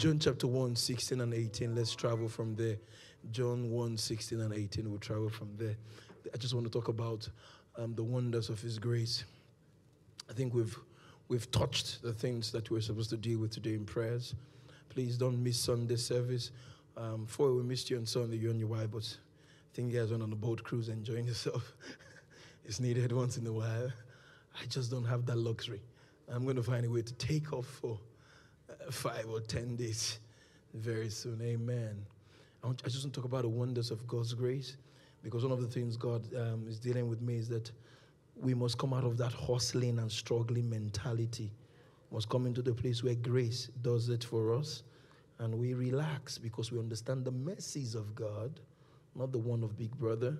John chapter 1, 16 and 18. Let's travel from there. John 1, 16 and 18. We'll travel from there. I just want to talk about um, the wonders of His grace. I think we've we've touched the things that we're supposed to deal with today in prayers. Please don't miss Sunday service. Um, before we missed you on Sunday, you and your wife, but I think you guys went on a boat cruise enjoying yourself. it's needed once in a while. I just don't have that luxury. I'm going to find a way to take off for five or ten days very soon. Amen. I, want, I, just want to talk about the wonders of God's grace because one of the things God um, is dealing with me is that we must come out of that hustling and struggling mentality. Must come into the place where grace does it for us and we relax because we understand the mercies of God, not the one of Big Brother.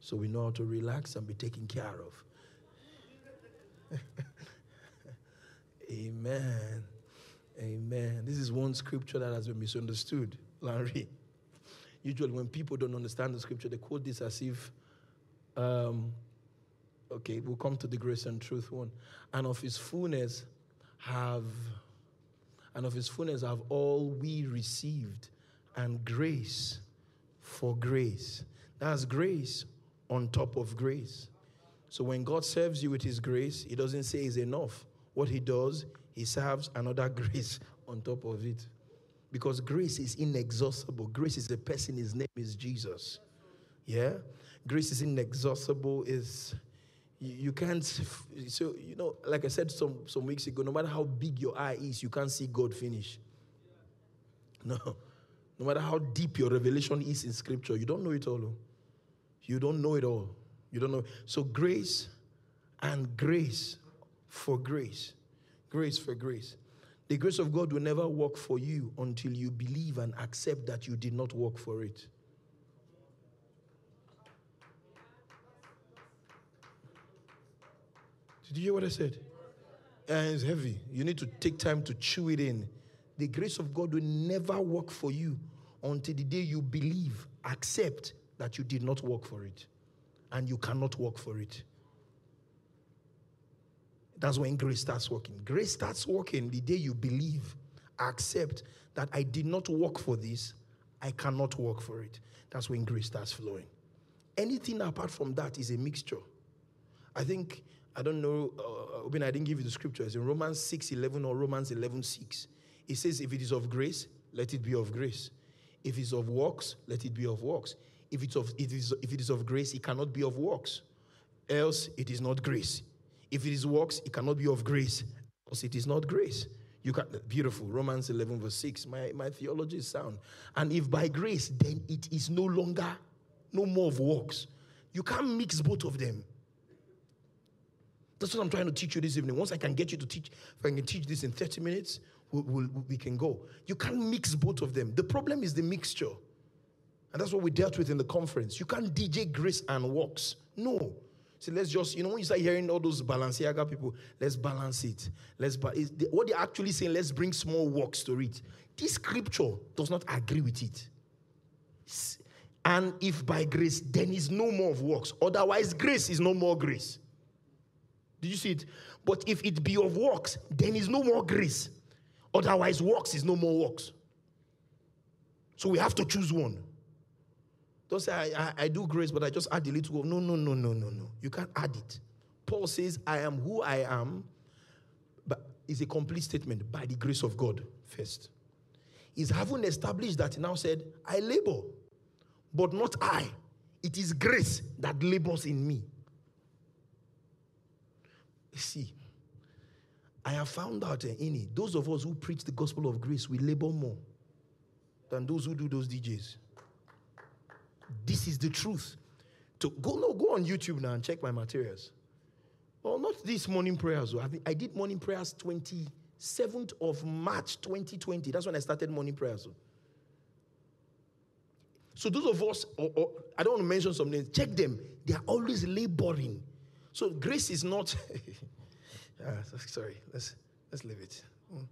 So we know how to relax and be taken care of. Amen. Amen. This is one scripture that has been misunderstood, Larry. Usually, when people don't understand the scripture, they quote this as if, um, okay, we'll come to the grace and truth one. And of his fullness have, and of his fullness have all we received, and grace for grace. That's grace on top of grace. So when God serves you with his grace, he doesn't say it's enough. What he does, he serves another grace on top of it. Because grace is inexhaustible. Grace is a person, his name is Jesus. Yeah? Grace is inexhaustible, is you, you can't so you know, like I said some some weeks ago, no matter how big your eye is, you can't see God finish. No. No matter how deep your revelation is in scripture, you don't know it all. Oh. You don't know it all. You don't know. So grace and grace for grace. Grace for grace. The grace of God will never work for you until you believe and accept that you did not work for it. Did you hear what I said? And it's heavy. You need to take time to chew it in. The grace of God will never work for you until the day you believe, accept that you did not work for it. And you cannot work for it. That's when grace starts working. Grace starts working the day you believe, accept that I did not work for this, I cannot work for it. That's when grace starts flowing. Anything apart from that is a mixture. I think, I don't know, uh, I didn't give you the scriptures. In Romans 6 11 or Romans 11 6, it says, If it is of grace, let it be of grace. If it's of works, let it be of works. If it's of, it is, if it is of grace, it cannot be of works. Else, it is not grace. If it is works, it cannot be of grace, because it is not grace. You can beautiful Romans 11, verse 6. My, my theology is sound. And if by grace, then it is no longer, no more of works. You can't mix both of them. That's what I'm trying to teach you this evening. Once I can get you to teach, if I can teach this in 30 minutes, we we'll, we can go. You can't mix both of them. The problem is the mixture. And that's what we dealt with in the conference. You can't DJ grace and works. No. See, let's just, you know, when you start hearing all those Balenciaga people, let's balance it. Let's ba- what they're actually saying, let's bring small works to it. This scripture does not agree with it. And if by grace, then is no more of works. Otherwise, grace is no more grace. Did you see it? But if it be of works, then is no more grace. Otherwise, works is no more works. So we have to choose one. Don't say, I, I, I, do grace, but I just add a little. No, no, no, no, no, no. You can't add it. Paul says, I am who I am, but it's a complete statement by the grace of God first. He's having established that he now said, I labor, but not I. It is grace that labors in me. See, I have found out uh, in it, those of us who preach the gospel of grace, we labor more than those who do those DJs. This is the truth. To go no, go on YouTube now and check my materials. Well, not this morning prayers. I did morning prayers 27th of March 2020. That's when I started morning prayers. So those of us, or, or, I don't want to mention some names, check them. They are always laboring. So grace is not. ah, sorry, let's let's leave it. Hmm,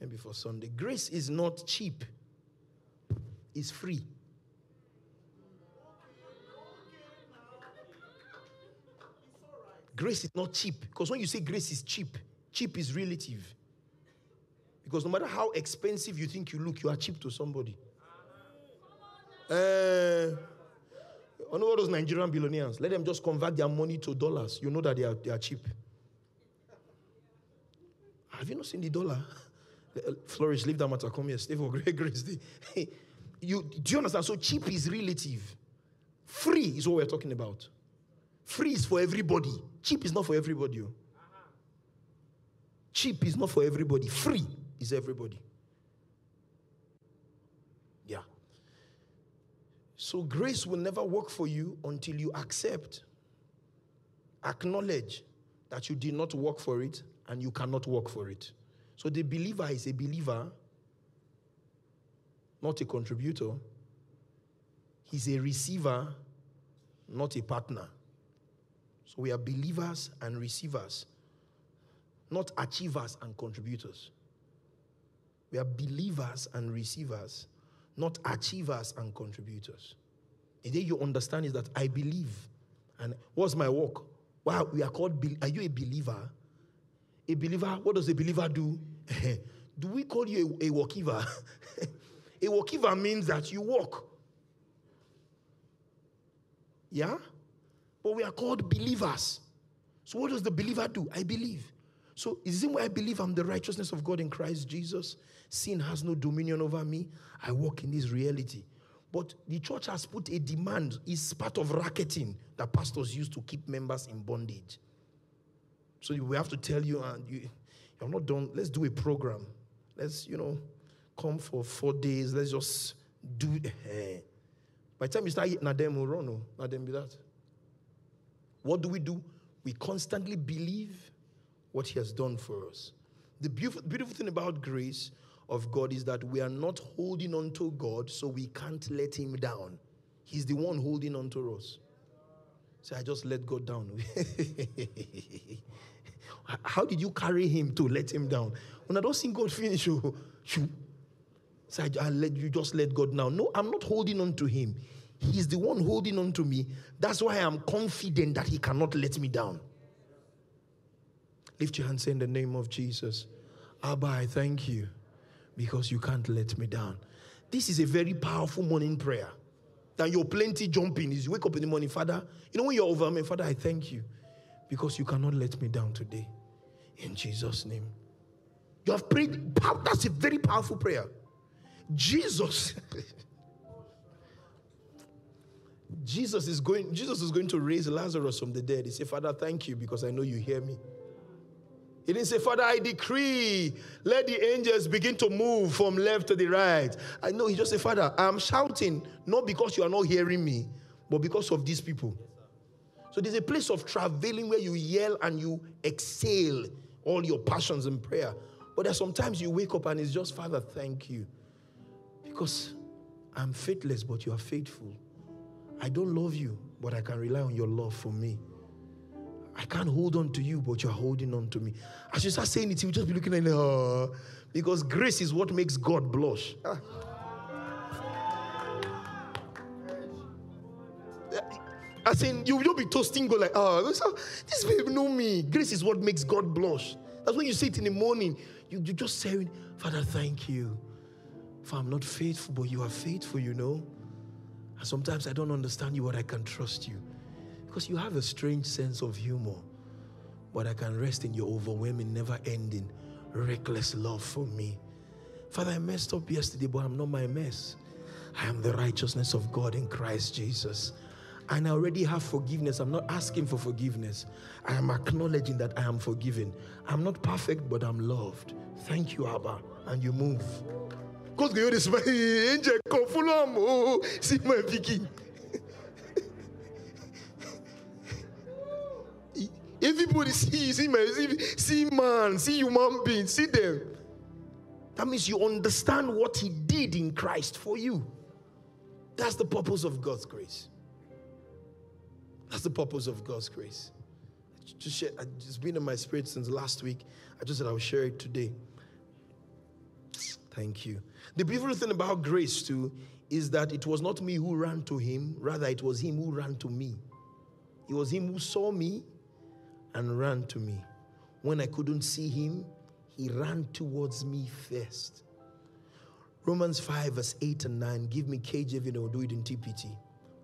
maybe for Sunday. Grace is not cheap. It's free. Grace is not cheap. Because when you say grace is cheap, cheap is relative. Because no matter how expensive you think you look, you are cheap to somebody. Uh, I know all those Nigerian billionaires. Let them just convert their money to dollars. You know that they are, they are cheap. Have you not seen the dollar? Flourish, leave that matter. Come here, stay for great grace. you, do you understand? So cheap is relative. Free is what we're talking about. Free is for everybody. Cheap is not for everybody. Oh. Cheap is not for everybody. Free is everybody. Yeah. So grace will never work for you until you accept, acknowledge that you did not work for it and you cannot work for it. So the believer is a believer, not a contributor. He's a receiver, not a partner. So we are believers and receivers, not achievers and contributors. We are believers and receivers, not achievers and contributors. The day you understand is that I believe. And what's my work? Wow, we are called, are you a believer? A believer, what does a believer do? do we call you a, a walkiver? a walkiver means that you walk. Yeah? But we are called believers. So what does the believer do? I believe. So is it why I believe I'm the righteousness of God in Christ Jesus? Sin has no dominion over me. I walk in this reality. But the church has put a demand, it's part of racketing that pastors use to keep members in bondage. So we have to tell you, and you, you're not done. Let's do a program. Let's, you know, come for four days. Let's just do. Uh, by the time you start eating, Nadem will run. Oh, Nadem be that. What do we do? We constantly believe what He has done for us. The beautiful, beautiful thing about grace of God is that we are not holding on to God, so we can't let Him down. He's the one holding on to us. So I just let God down. How did you carry him to let him down? When I don't see God finish, you. So I, I let you just let God now. No, I'm not holding on to him. He's the one holding on to me. That's why I'm confident that he cannot let me down. Lift your hands in the name of Jesus. Abba, I thank you because you can't let me down. This is a very powerful morning prayer. That you're plenty jumping is you wake up in the morning, Father. You know when you're over me, Father, I thank you because you cannot let me down today. In Jesus' name. You have prayed. That's a very powerful prayer. Jesus. Jesus is going, Jesus is going to raise Lazarus from the dead. He said, Father, thank you because I know you hear me. He didn't say, Father, I decree, let the angels begin to move from left to the right. I know he just said, Father, I'm shouting, not because you are not hearing me, but because of these people. So there's a place of traveling where you yell and you exhale all your passions in prayer. But there's sometimes you wake up and it's just, Father, thank you. Because I'm faithless, but you are faithful. I don't love you, but I can rely on your love for me. I can't hold on to you, but you're holding on to me. As you start saying it, you will just be looking at oh, because grace is what makes God blush. Ah. I saying you will be toasting God like, oh, this baby know me. Grace is what makes God blush. That's when you say it in the morning. You, you just saying, Father, thank you. For I'm not faithful, but you are faithful, you know. And sometimes I don't understand you, but I can trust you. Because you have a strange sense of humor. But I can rest in your overwhelming, never ending, reckless love for me. Father, I messed up yesterday, but I'm not my mess. I am the righteousness of God in Christ Jesus and I already have forgiveness. I'm not asking for forgiveness. I am acknowledging that I am forgiven. I'm not perfect, but I'm loved. Thank you, Abba. And you move. God is my angel, come follow oh, see my picking. Everybody see, see my see, see man, see human being, see them. That means you understand what he did in Christ for you. That's the purpose of God's grace. That's the purpose of God's grace. Just share, it's been in my spirit since last week. I just said I will share it today. Thank you. The beautiful thing about grace, too, is that it was not me who ran to him, rather, it was him who ran to me. It was him who saw me and ran to me. When I couldn't see him, he He ran towards me first. Romans 5, verse 8 and 9. Give me KJV and I'll do it in TPT.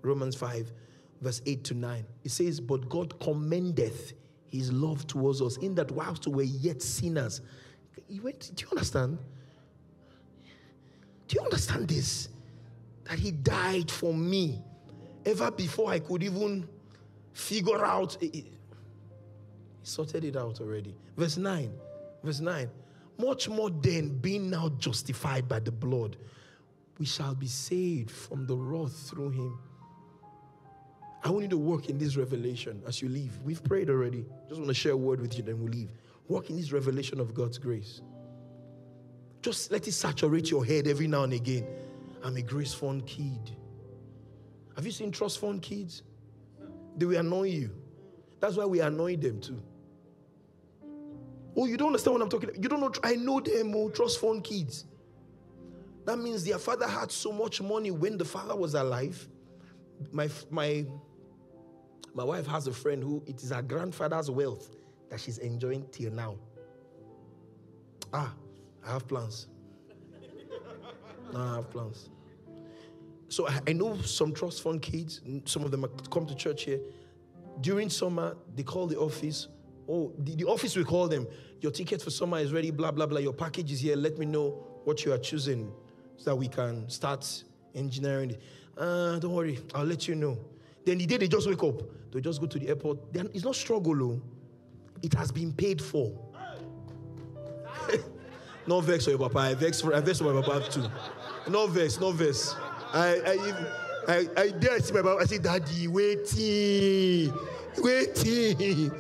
Romans 5, verse 8 to 9. It says, But God commendeth his love towards us in that whilst we were yet sinners. You went, do you understand? Do you understand this? That he died for me ever before I could even figure out. He sorted it out already. Verse 9. Verse 9. Much more then, being now justified by the blood, we shall be saved from the wrath through him. I want you to work in this revelation as you leave. We've prayed already. Just want to share a word with you, then we'll leave. Work in this revelation of God's grace. Just let it saturate your head every now and again. I'm a grace fund kid. Have you seen trust fund kids? They will annoy you. That's why we annoy them too. Oh, you don't understand what I'm talking about. You don't know. I know them, oh, trust fund kids. That means their father had so much money when the father was alive. My, my, my wife has a friend who it is her grandfather's wealth that she's enjoying till now. Ah, I have plans. no, I have plans. So I, I know some trust fund kids, some of them come to church here. During summer, they call the office. Oh, the, the office will call them. Your ticket for summer is ready, blah, blah, blah. Your package is here. Let me know what you are choosing so that we can start engineering. Uh, don't worry, I'll let you know. Then the day they just wake up, they just go to the airport. Then it's not struggle, though. It has been paid for. no vex for your papa. I vex for, I vex for my papa too. No vex, no vex. I, I, I, I dare see my papa. I say, Daddy, waiting, waiting.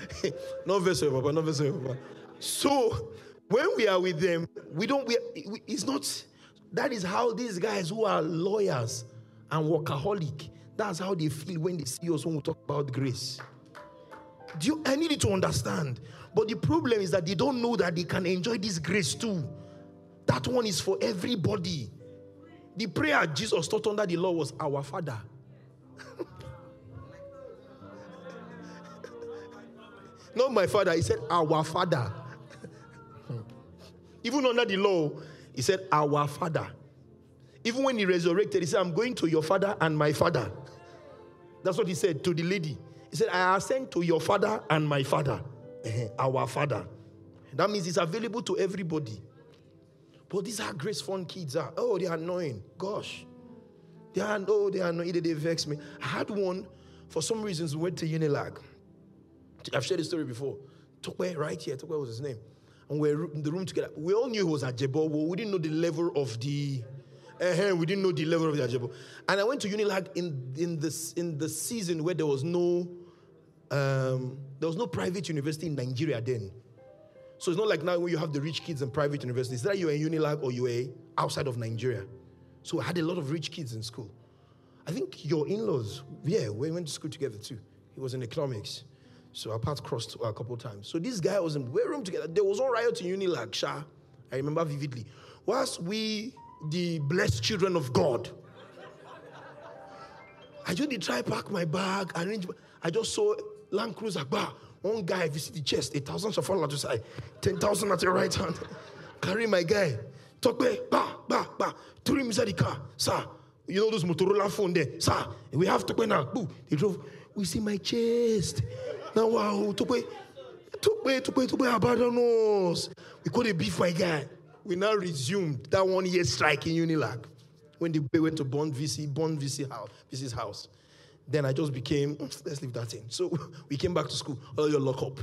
no vex for your papa. No vex for your papa. So when we are with them, we don't. We, it's not. That is how these guys who are lawyers and workaholic. That's how they feel when they see us when we talk about grace. Do you, I need you to understand. But the problem is that they don't know that they can enjoy this grace too. That one is for everybody. The prayer Jesus taught under the law was our Father. Not my father, he said our Father. Even under the law, he said our Father. Even when he resurrected, he said, I'm going to your father and my father. That's what he said to the lady. He said, I ascend to your father and my father, our father. That means it's available to everybody. But these are grace fund kids. Are, oh, they are annoying. Gosh. They are, oh, they are annoying. They vex me. I had one, for some reasons, went to Unilag. I've shared this story before. Tokwe, right here. Tokwe was his name. And we we're in the room together. We all knew he was Ajebo. We didn't know the level of the uh-huh, we didn't know the level of the Ajebo. And I went to Unilag in, in, this, in the season where there was no um, there was no private university in Nigeria then. So it's not like now when you have the rich kids in private universities. That you're in Unilag or you're outside of Nigeria. So I had a lot of rich kids in school. I think your in-laws, yeah, we went to school together too. He was in economics. So our paths crossed a couple times. So this guy was in we room together. There was no riot in Unilag, Sha. I remember vividly. Whilst we the blessed children of God. I just did try pack my bag, arrange. I just saw Land Cruiser, bah, one guy visit the chest, a thousand shall fall at your side, ten thousand at your right hand. Carry my guy. Talk back, bah, bah, bah. Threw him inside the car. Sir, you know those Motorola phone there. Sir, we have to go now. Boo. They drove. We see my chest. Now wow, Took away, took away, took away, took away, abandon us. We call it beef my guy we now resumed that one year strike in Unilag when they went to Bond VC, Bond VC house, VC's house. Then I just became, let's leave that in. So we came back to school. Oh, you're locked up.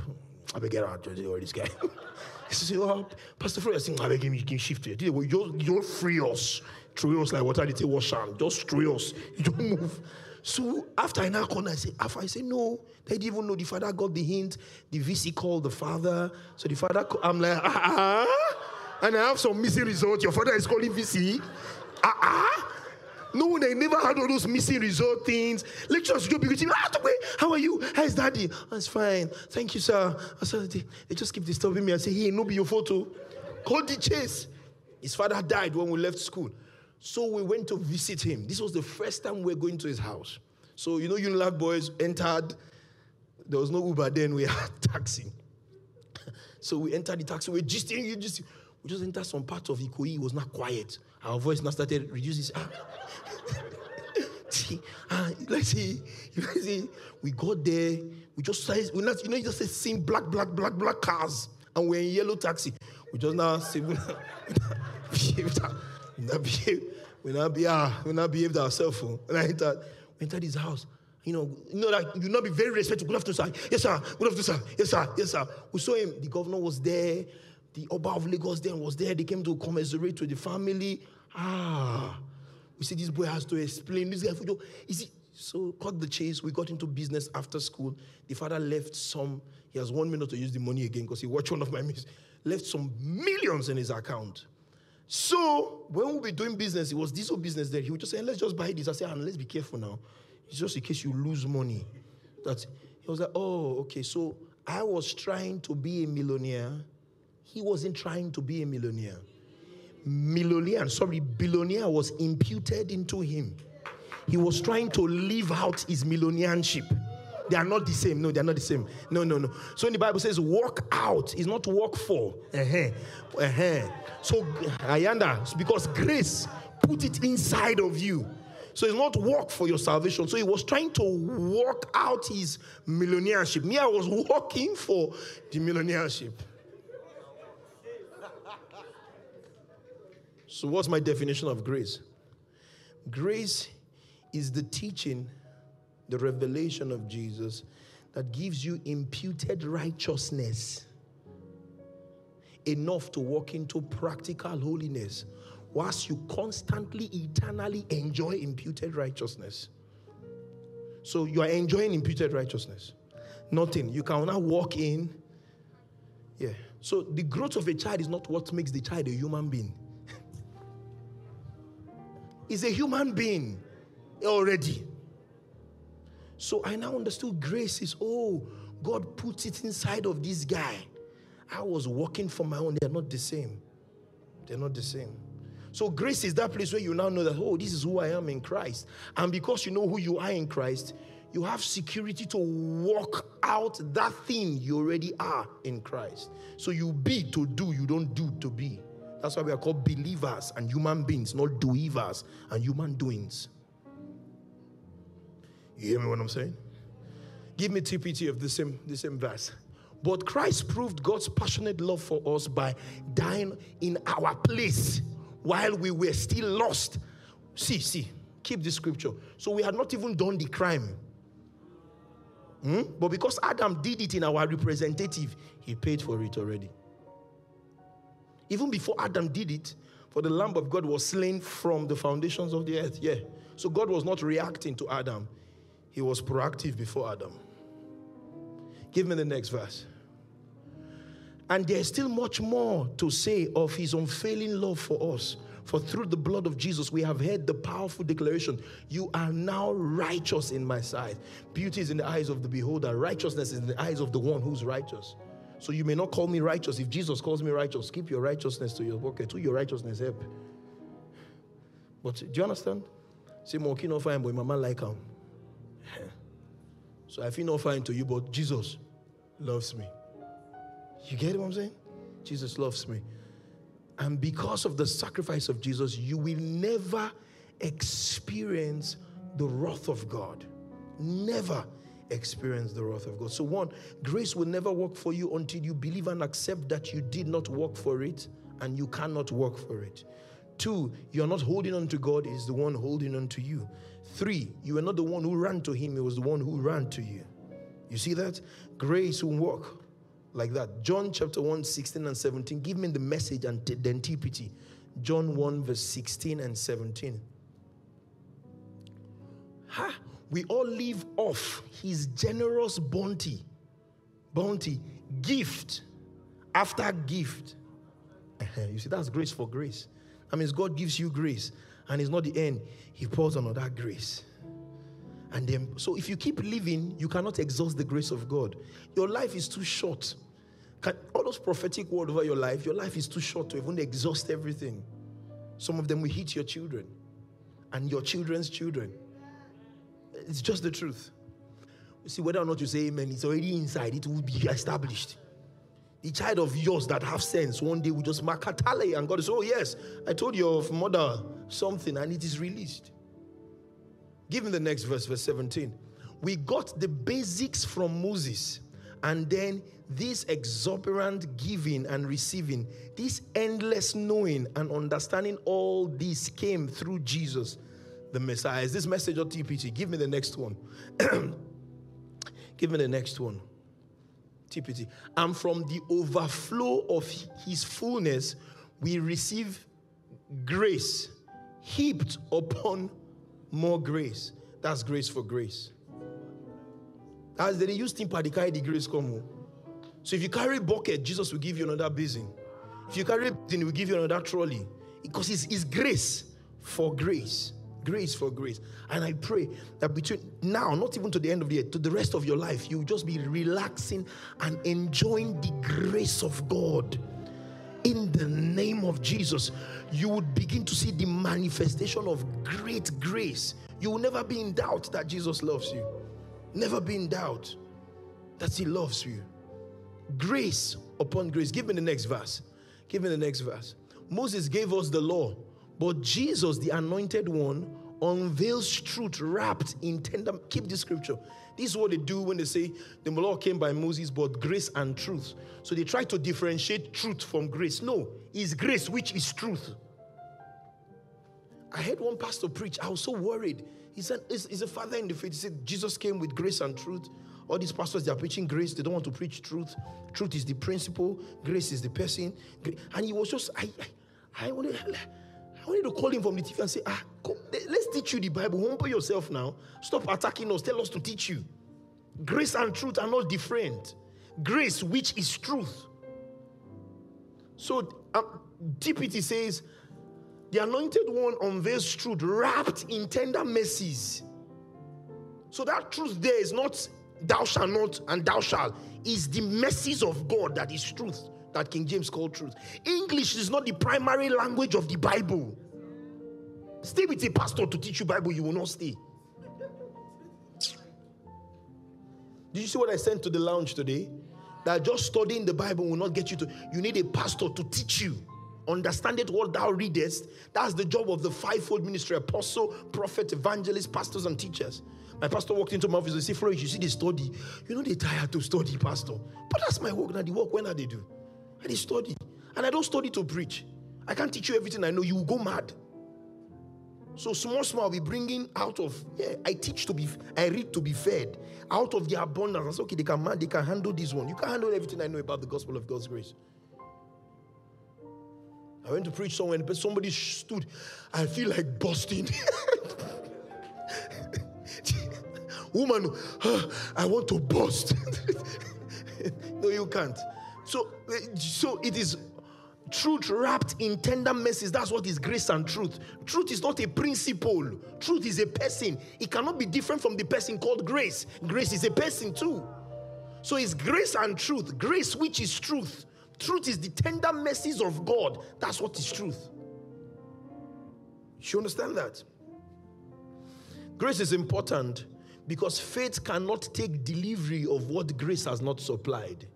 I better get out, or this guy. he said, oh, Pastor Freya, I said, I beg him, you can shift it. You don't, you don't free us. Throw us like water, they take wash hand. Just throw us. You don't move. So after I now called, I say, after I say no, they didn't even know the father got the hint. The VC called the father. So the father, I'm like, ah, ah, and I have some missing results. Your father is calling VC. Ah, uh-uh. No, they never had all those missing result things. Go because ah, how are you? How's daddy? That's fine. Thank you, sir. I said they, just keep disturbing me. I say, hey, no be your photo. Call the chase. His father died when we left school. So we went to visit him. This was the first time we were going to his house. So, you know, Unilag boys entered. There was no Uber then, we had taxi. So we entered the taxi. We're just we just we just entered some part of Ikoyi. It was not quiet. Our voice now started reducing. see, uh, let's see, let's see. We got there. We just started, we not, you know, you just seeing black, black, black, black cars, and we're in yellow taxi. We just now see we not, behaved, we not behave, we not be, ah, we not behaved ourselves. And I entered, we entered his house. You know, you know that you not be very respectful. Good afternoon, sir. Yes, sir. Good afternoon, sir. Yes, sir. Yes, sir. We saw him. The governor was there. The Oba of Lagos then was there. They came to commiserate with the family. Ah, we see this boy has to explain. This guy, you see, so cut the chase. We got into business after school. The father left some. He has one minute to use the money again because he watched one of my missions. Left some millions in his account. So when we were doing business, it was this whole business there. He would just say, "Let's just buy this." I said, "And let's be careful now. It's just in case you lose money." That he was like, "Oh, okay." So I was trying to be a millionaire. He wasn't trying to be a millionaire millionaire, sorry, billionaire was imputed into him. He was trying to live out his millionaireship. They are not the same. No, they are not the same. No, no, no. So in the Bible says, walk out is not walk for. Uh-huh. Uh-huh. So Ayanda, because grace put it inside of you. So it's not work for your salvation. So he was trying to work out his millionaireship. Me, I was working for the millionaireship. So, what's my definition of grace? Grace is the teaching, the revelation of Jesus that gives you imputed righteousness enough to walk into practical holiness whilst you constantly, eternally enjoy imputed righteousness. So you are enjoying imputed righteousness. Nothing. You can now walk in. Yeah. So the growth of a child is not what makes the child a human being is a human being already. So I now understood grace is, oh, God puts it inside of this guy. I was working for my own. They're not the same. They're not the same. So grace is that place where you now know that, oh, this is who I am in Christ. And because you know who you are in Christ, you have security to walk out that thing you already are in Christ. So you be to do, you don't do to be. That's why we are called believers and human beings, not doivers and human doings. You hear me what I'm saying? Give me TPT of the same, the same verse. But Christ proved God's passionate love for us by dying in our place while we were still lost. See, see, keep the scripture. So we had not even done the crime. Hmm? But because Adam did it in our representative, he paid for it already. Even before Adam did it, for the Lamb of God was slain from the foundations of the earth. Yeah. So God was not reacting to Adam, He was proactive before Adam. Give me the next verse. And there's still much more to say of His unfailing love for us. For through the blood of Jesus, we have heard the powerful declaration You are now righteous in my sight. Beauty is in the eyes of the beholder, righteousness is in the eyes of the one who's righteous. So you may not call me righteous. If Jesus calls me righteous, keep your righteousness to your pocket. To your righteousness help. But do you understand? Say, more no fine, but my man like him. So I feel no fine to you, but Jesus loves me. You get what I'm saying? Jesus loves me. And because of the sacrifice of Jesus, you will never experience the wrath of God. Never experience the wrath of God. So, one, grace will never work for you until you believe and accept that you did not work for it and you cannot work for it. Two, you're not holding on to God, He's the one holding on to you. Three, you are not the one who ran to Him, He was the one who ran to you. You see that? Grace will work like that. John chapter 1, 16 and 17. Give me the message and the TPT. John 1, verse 16 and 17. Ha! We all live off his generous bounty, bounty, gift after gift. You see, that's grace for grace. I mean, God gives you grace, and it's not the end. He pours on that grace. And then, so if you keep living, you cannot exhaust the grace of God. Your life is too short. Can, all those prophetic words over your life, your life is too short to even exhaust everything. Some of them will hit your children and your children's children. It's just the truth. You see, whether or not you say amen, it's already inside, it will be established. The child of yours that have sense one day will just makatale and God is, oh yes, I told your mother something and it is released. Give me the next verse, verse 17. We got the basics from Moses and then this exuberant giving and receiving, this endless knowing and understanding all this came through Jesus, the Messiah. Is this message or TPT? Give me the next one. Give me the next one. TPT. And from the overflow of his fullness, we receive grace heaped upon more grace. That's grace for grace. As they use they carry the grace come. Oh. So if you carry bucket, Jesus will give you another basin. If you carry basin, he will give you another trolley. Because it's, it's grace for grace. Grace for grace. And I pray that between now, not even to the end of the year, to the rest of your life, you just be relaxing and enjoying the grace of God. In the name of Jesus, you would begin to see the manifestation of great grace. You will never be in doubt that Jesus loves you. Never be in doubt that He loves you. Grace upon grace. Give me the next verse. Give me the next verse. Moses gave us the law, but Jesus, the anointed one, unveils truth wrapped in tender. Keep the scripture. This is what they do when they say the law came by Moses, but grace and truth. So they try to differentiate truth from grace. No, it's grace which is truth. I heard one pastor preach. I was so worried. He said, he's, a father in the faith. He said, Jesus came with grace and truth. All these pastors, they are preaching grace. They don't want to preach truth. Truth is the principle, grace is the person. And he was just, I, I, I wanted, I wanted to call him from the TV and say, ah, come, let's teach you the Bible. Humble yourself now. Stop attacking us. Tell us to teach you. Grace and truth are not different. Grace, which is truth. So, um, TPT says, the anointed one unveils truth wrapped in tender mercies. So that truth there is not thou shalt not and thou shalt, is the mercies of God that is truth, that King James called truth. English is not the primary language of the Bible. Stay with a pastor to teach you Bible, you will not stay. Did you see what I sent to the lounge today? That just studying the Bible will not get you to, you need a pastor to teach you understand it what thou readest. That's the job of the fivefold ministry apostle, prophet, evangelist, pastors, and teachers. My pastor walked into my office and said, Flourish, you see the study. You know they tired to study, pastor. But that's my work. Now the work when are they do? I study. And I don't study to preach. I can't teach you everything I know. You will go mad. So small, small, I'll be bringing out of, yeah, I teach to be, I read to be fed. Out of the abundance. I say, okay, they can, they can handle this one. You can handle everything I know about the gospel of God's grace. I went to preach somewhere, but somebody stood. I feel like busting. Woman, I want to bust. no, you can't. So, eh, so it is truth wrapped in tender mercies. That's what is grace and truth. Truth is not a principle. Truth is a person. It cannot be different from the person called grace. Grace is a person too. So it's grace and truth. Grace, which is truth. Truth is the tender mercies of God. That's what is truth. You understand that? Grace is important because faith cannot take delivery of what grace has not supplied.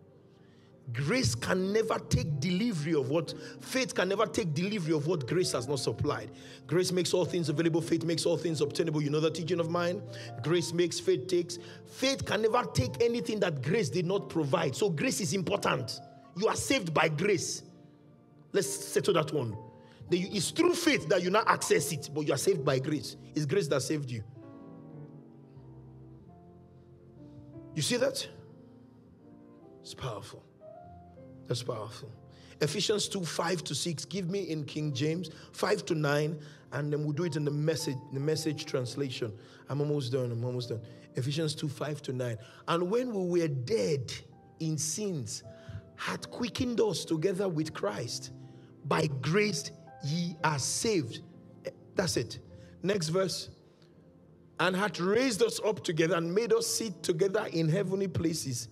Grace can never take delivery of what faith can never take delivery of what grace has not supplied. Grace makes all things available, faith makes all things obtainable. You know the teaching of mine? Grace makes, faith takes. Faith can never take anything that grace did not provide. So grace is important. You are saved by grace. Let's settle that one. It's through faith that you now access it, but you are saved by grace. It's grace that saved you. You see that? It's powerful. That's powerful. Ephesians 2 5 to 6. Give me in King James 5 to 9, and then we'll do it in the message, the message translation. I'm almost done. I'm almost done. Ephesians 2 5 to 9. And when we were dead in sins, had quickened us together with Christ. By grace ye are saved. Eh, that's it. Next verse. And had raised us up together and made us sit together in heavenly places.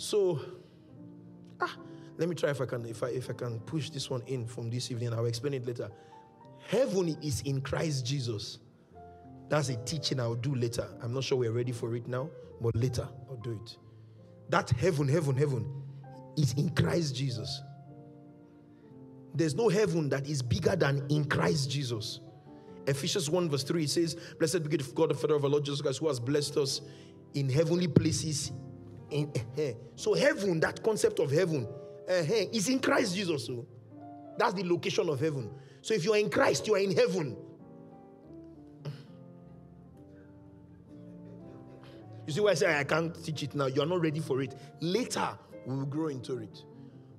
So, ah, let me try if I can if I if I can push this one in from this evening. I'll explain it later. Heaven is in Christ Jesus. That's a teaching I'll do later. I'm not sure we're ready for it now, but later I'll do it. that heaven, heaven, heaven is in Christ Jesus. There's no heaven that is bigger than in Christ Jesus. Ephesians 1, verse 3, it says, Blessed be God, the Father of our Lord Jesus Christ, who has blessed us in heavenly places. In, uh, so, heaven, that concept of heaven, uh, is in Christ Jesus. So. That's the location of heaven. So, if you are in Christ, you are in heaven. You see why I say I can't teach it now? You are not ready for it. Later, we will grow into it.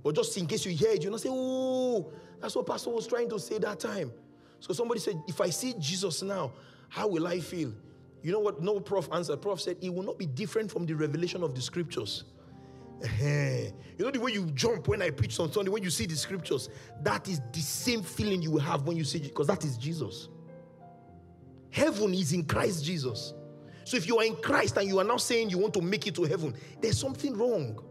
But just in case you hear it, you not say, oh, that's what Pastor was trying to say that time. So somebody said, if I see Jesus now, how will I feel? You know what? No prof answered. Prof said, it will not be different from the revelation of the scriptures. you know the way you jump when I preach on Sunday, when you see the scriptures, that is the same feeling you will have when you see because that is Jesus. Heaven is in Christ Jesus. So if you are in Christ and you are now saying you want to make it to heaven, there's something wrong.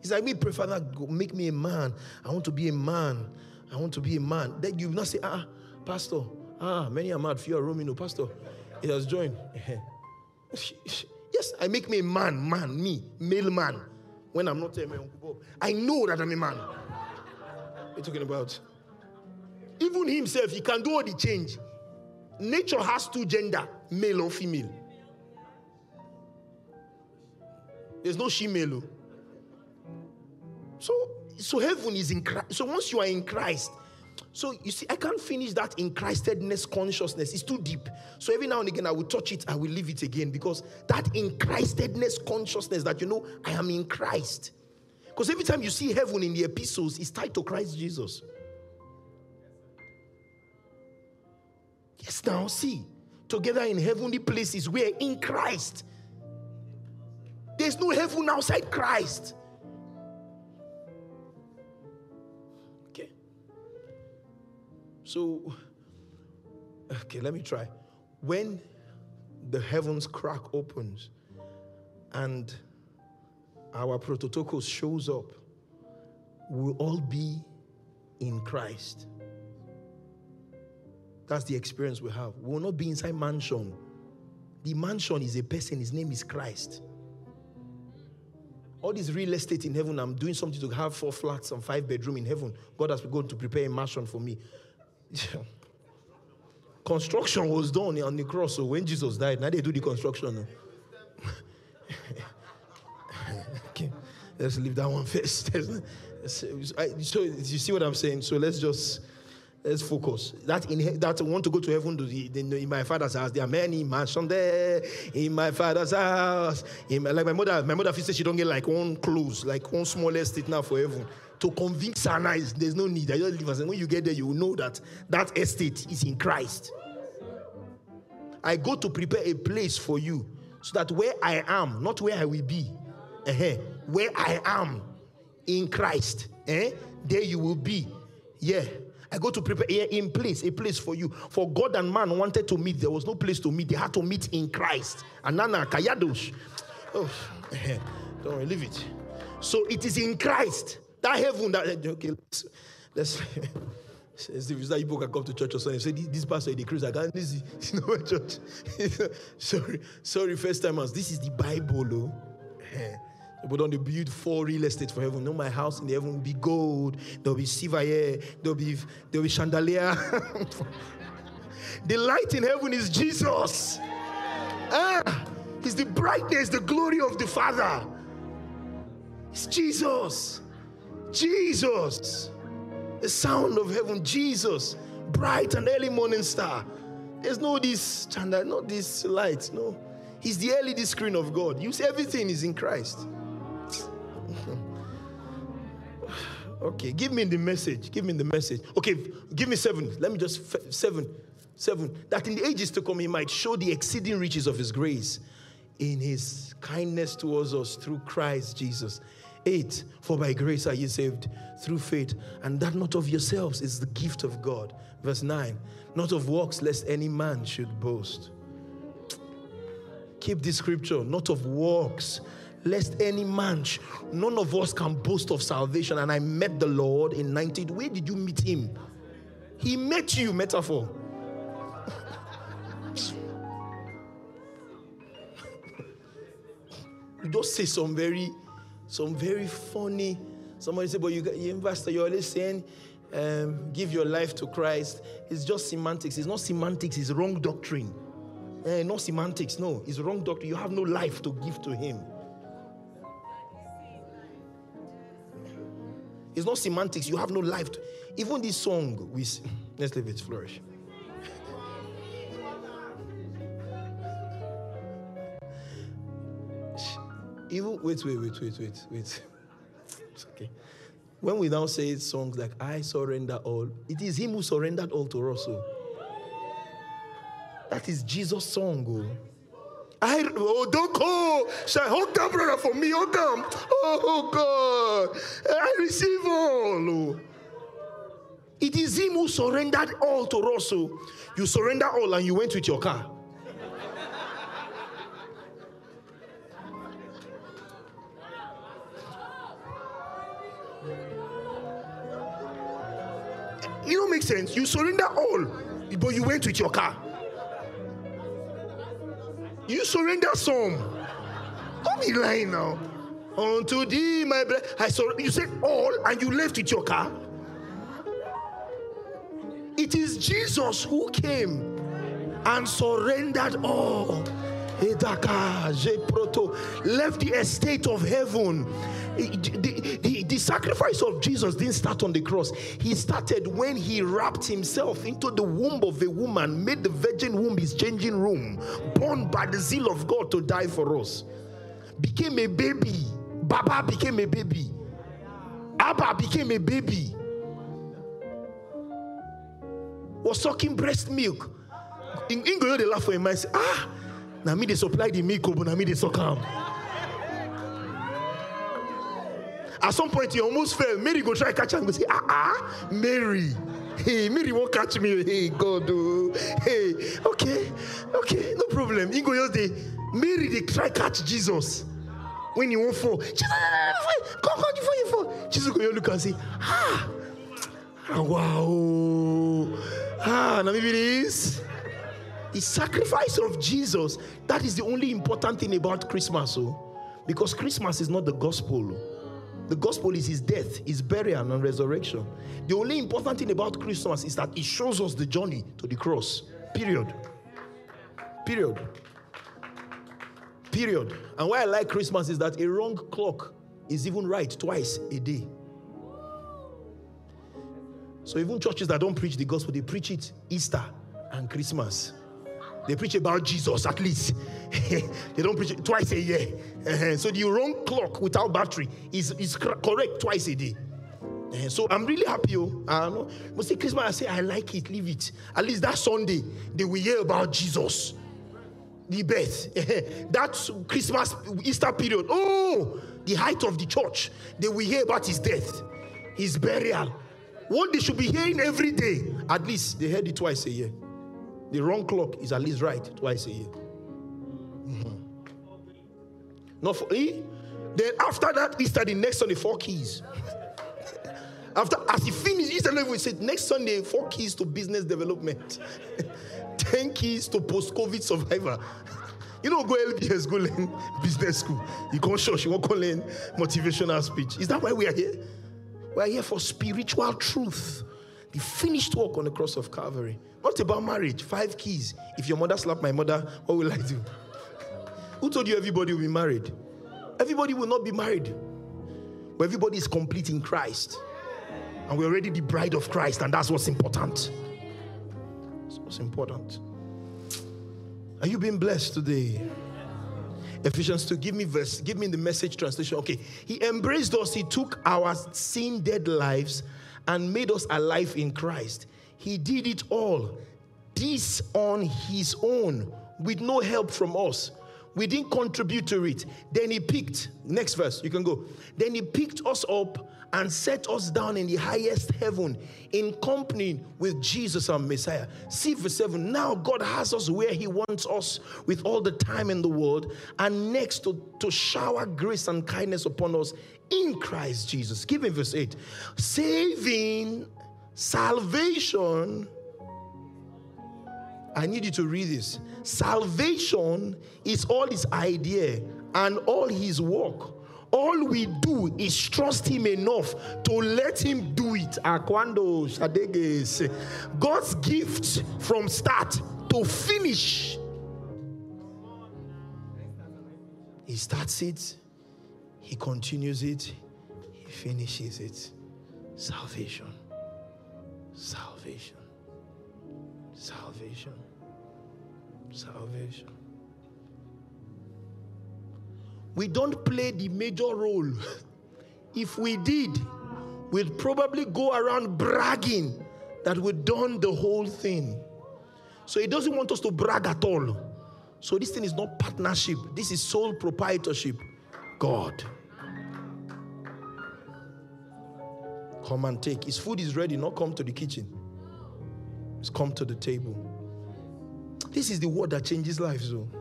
It's like me, prefer that make me a man. I want to be a man. I want to be a man. Then you not say, ah, Pastor, ah, many are mad, few are roaming. No, Pastor, he has joined. yes, I make me a man, man, me, male man. When I'm not a man, I know that I'm a man. You're talking about? Even himself, he can do all the change. Nature has two gender, male or female. There's no she male. Oh. So, so heaven is in Christ. So once you are in Christ, so you see, I can't finish that in Christedness consciousness. It's too deep. So every now and again, I will touch it, I will leave it again because that in Christedness consciousness that you know I am in Christ. Because every time you see heaven in the epistles, it's tied to Christ Jesus. Yes, now see, together in heavenly places, we're in Christ. There's no heaven outside Christ. So, okay, let me try. When the heavens crack opens and our prototokos shows up, we'll all be in Christ. That's the experience we have. We will not be inside mansion. The mansion is a person, his name is Christ. All this real estate in heaven, I'm doing something to have four flats and five bedroom in heaven. God has begun to prepare a mansion for me. Construction was done on the cross. So when Jesus died, now they do the construction. okay, let's leave that one first. so you see what I'm saying? So let's just Let's focus. That in that want to go to heaven in my father's house. There are many mansions there in my father's house. In my, like my mother, my mother said she don't get like one clothes, like one small estate now for heaven. To convince now, there's no need. I just leave us. And when you get there, you will know that that estate is in Christ. I go to prepare a place for you, so that where I am, not where I will be, uh-huh, where I am in Christ, eh, there you will be. Yeah. I go to prepare here in place, a place for you. For God and man wanted to meet. There was no place to meet. They had to meet in Christ. Anana kayadosh. Oh, don't worry, leave it. So it is in Christ. That heaven that okay, let's, let's if that you can come to church or something, say this pastor the cruise, I can't this is you know church. sorry, sorry, first timers. This is the Bible, oh. But don't build four real estate for heaven. No, my house in the heaven will be gold. There'll be silver here. There'll be there'll be chandelier. the light in heaven is Jesus. Ah, it's the brightness, the glory of the Father. It's Jesus. Jesus. The sound of heaven, Jesus. Bright and early morning star. There's no this chandelier, not this light. No. He's the LED screen of God. You see, everything is in Christ. Okay, give me the message. Give me the message. Okay, give me seven. Let me just f- seven. Seven. That in the ages to come, he might show the exceeding riches of his grace in his kindness towards us through Christ Jesus. Eight, for by grace are you saved through faith, and that not of yourselves is the gift of God. Verse nine, not of works, lest any man should boast. Keep this scripture, not of works, lest any man, none of us can boast of salvation. And I met the Lord in 19. Where did you meet him? He met you, metaphor. you just say some very some very funny. Somebody said, but you, you investor, you're always saying, um, give your life to Christ. It's just semantics. It's not semantics, it's wrong doctrine. Eh, not semantics, no. It's wrong doctrine. You have no life to give to Him. It's not semantics. You have no life. To, even this song, we let's leave it flourish. Even wait, wait, wait, wait, wait, wait. It's okay. When we now say songs like I surrender all, it is Him who surrendered all to us. So. That is Jesus' song. Oh. I oh don't go. Shall hold oh, down, brother, for me. Oh, hold down. Oh God. I receive all. Oh. It is him who surrendered all to us. Oh. you surrender all and you went with your car. You don't make sense. You surrender all, but you went with your car. You surrender some. Don't be lying now. Unto thee, my brother. I surrender. You said all and you left with your car. It is Jesus who came and surrendered all. Left the estate of heaven sacrifice of Jesus didn't start on the cross. He started when he wrapped himself into the womb of a woman, made the virgin womb his changing room, born by the zeal of God to die for us. Became a baby. Baba became a baby. Abba became a baby. Was sucking breast milk. In English, they laugh for him and say, Ah, now me they supply the milk, but now me they suck him. At some point, he almost fell. Mary go try catch him and say, ah, ah, Mary. Hey, Mary won't catch me. Hey, God. Oh. Hey, okay, okay, no problem. He go just the Mary, they try catch Jesus. When he won't fall, Jesus, come, come before you fall. Jesus go look and say, ah, ah wow. Ah, now maybe this. The sacrifice of Jesus, that is the only important thing about Christmas. Oh, because Christmas is not the gospel. The gospel is his death, his burial, and resurrection. The only important thing about Christmas is that it shows us the journey to the cross. Period. Period. Period. And why I like Christmas is that a wrong clock is even right twice a day. So even churches that don't preach the gospel, they preach it Easter and Christmas. They preach about Jesus at least. they don't preach twice a year. Uh-huh. So the wrong clock without battery is, is correct twice a day. Uh-huh. So I'm really happy. Oh. I know. But say Christmas, I say I like it, leave it. At least that Sunday, they will hear about Jesus. The birth. Uh-huh. that Christmas, Easter period. Oh, the height of the church. They will hear about his death, his burial. What they should be hearing every day. At least they heard it twice a year. The wrong clock is at least right twice a year. Mm-hmm. Not for eh? Then after that, Easter, the next Sunday, four keys. after as he finished Easter, we said next Sunday, four keys to business development, ten keys to post-COVID survivor. You know, go LBS, go learn business school. You can't church, you won't go learn motivational speech. Is that why we are here? We are here for spiritual truth. The finished work on the cross of Calvary. Not about marriage. Five keys. If your mother slapped my mother, what will I do? Who told you everybody will be married? Everybody will not be married. But everybody is complete in Christ. And we're already the bride of Christ, and that's what's important. That's what's important. Are you being blessed today? Ephesians 2, give me verse, give me the message translation. Okay. He embraced us, he took our sin dead lives and made us alive in Christ. He did it all. This on his own with no help from us. We didn't contribute to it. Then he picked, next verse, you can go. Then he picked us up and set us down in the highest heaven in company with Jesus our Messiah. See verse 7. Now God has us where he wants us with all the time in the world, and next to, to shower grace and kindness upon us in Christ Jesus. Give me verse 8. Saving Salvation, I need you to read this. Salvation is all his idea and all his work All we do is trust Him enough to let Him do it. Shadeges. God's gift from start to finish. He starts it, He continues it, He finishes it. Salvation. Salvation. Salvation. Salvation. We don't play the major role. if we did, we'd probably go around bragging that we've done the whole thing. So he doesn't want us to brag at all. So this thing is not partnership, this is sole proprietorship. God. Come and take. His food is ready, not come to the kitchen. It's come to the table. This is the word that changes lives, though.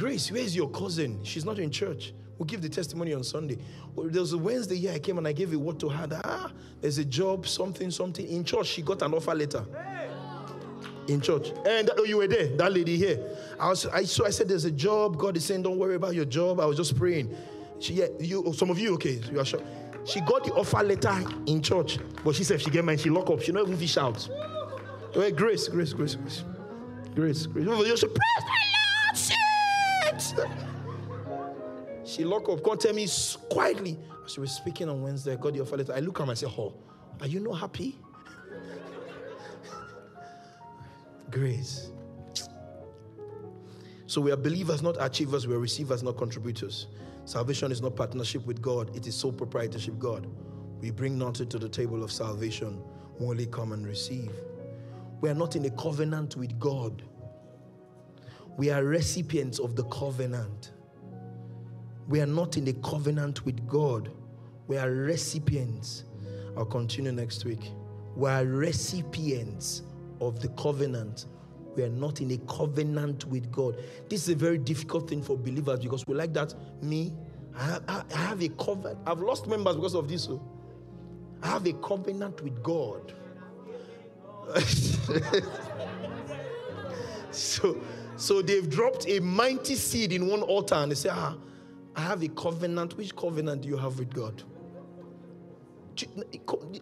Grace, where's your cousin? She's not in church. We'll give the testimony on Sunday. Well, there was a Wednesday here I came and I gave a word to her that ah, there's a job, something, something. In church, she got an offer letter. In church. And oh, you were there, that lady here. I was I so I said there's a job. God is saying, Don't worry about your job. I was just praying. She yeah, you some of you, okay, you are sure. She got the offer letter in church, but she said she get mine, she lock up. She not even fish out. Wait, grace, grace, grace, grace. Grace, grace. You should praise my Lord, shit. She lock up, come tell me quietly. She was speaking on Wednesday, I got the letter. I look at her and say, Oh, are you not happy? grace. So we are believers, not achievers. We are receivers, not contributors. Salvation is not partnership with God, it is sole proprietorship God. We bring nothing to the table of salvation, only come and receive. We are not in a covenant with God. We are recipients of the covenant. We are not in a covenant with God. We are recipients. I'll continue next week. We are recipients of the covenant. We are not in a covenant with God. This is a very difficult thing for believers because we like that. Me, I have, I have a covenant. I've lost members because of this. So. I have a covenant with God. so, so they've dropped a mighty seed in one altar and they say, Ah, I have a covenant. Which covenant do you have with God?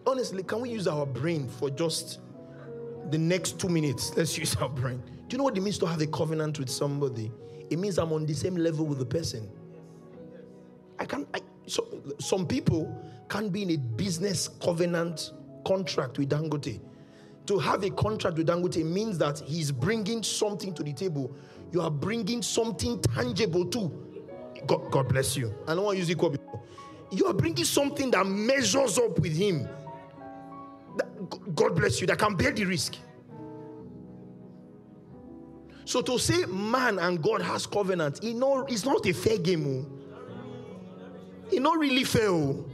Honestly, can we use our brain for just the next two minutes? Let's use our brain. Do you know what it means to have a covenant with somebody? It means I'm on the same level with the person. I can I, so, some people can't be in a business covenant contract with Dangote. To have a contract with Dangote means that he's bringing something to the table. You are bringing something tangible too. God, God bless you. I don't want to use equal before. You are bringing something that measures up with him. God bless you, that can bear the risk. So to say man and God has covenant, you know, it's not a fair game. Oh. It's not really fair. Oh.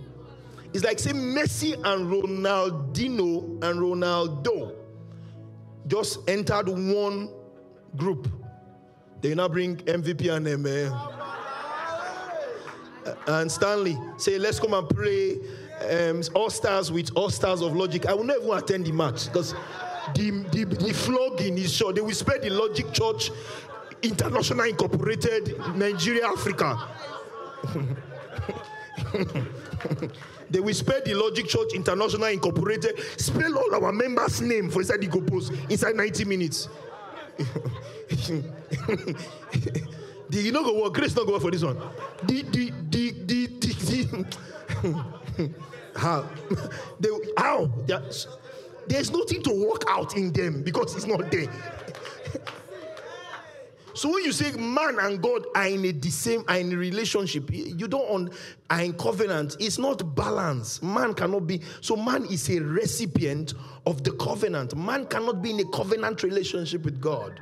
It's like say Messi and Ronaldinho and Ronaldo just entered one group. They now bring MVP and. Uh, and Stanley say, let's come and pray um, all stars with all stars of logic. I will never attend the match because the, the, the flogging is sure. They will spread the Logic Church International Incorporated Nigeria, Africa. they will spell the Logic Church International Incorporated, spell all our members' name for inside the go post inside 90 minutes. the, you know go work, Grace not go work for this one. The the the the the, the how they how there's nothing to work out in them because it's not there. So when you say man and God are in a the same are in a relationship, you don't on are in covenant. It's not balance. Man cannot be. So man is a recipient of the covenant. Man cannot be in a covenant relationship with God.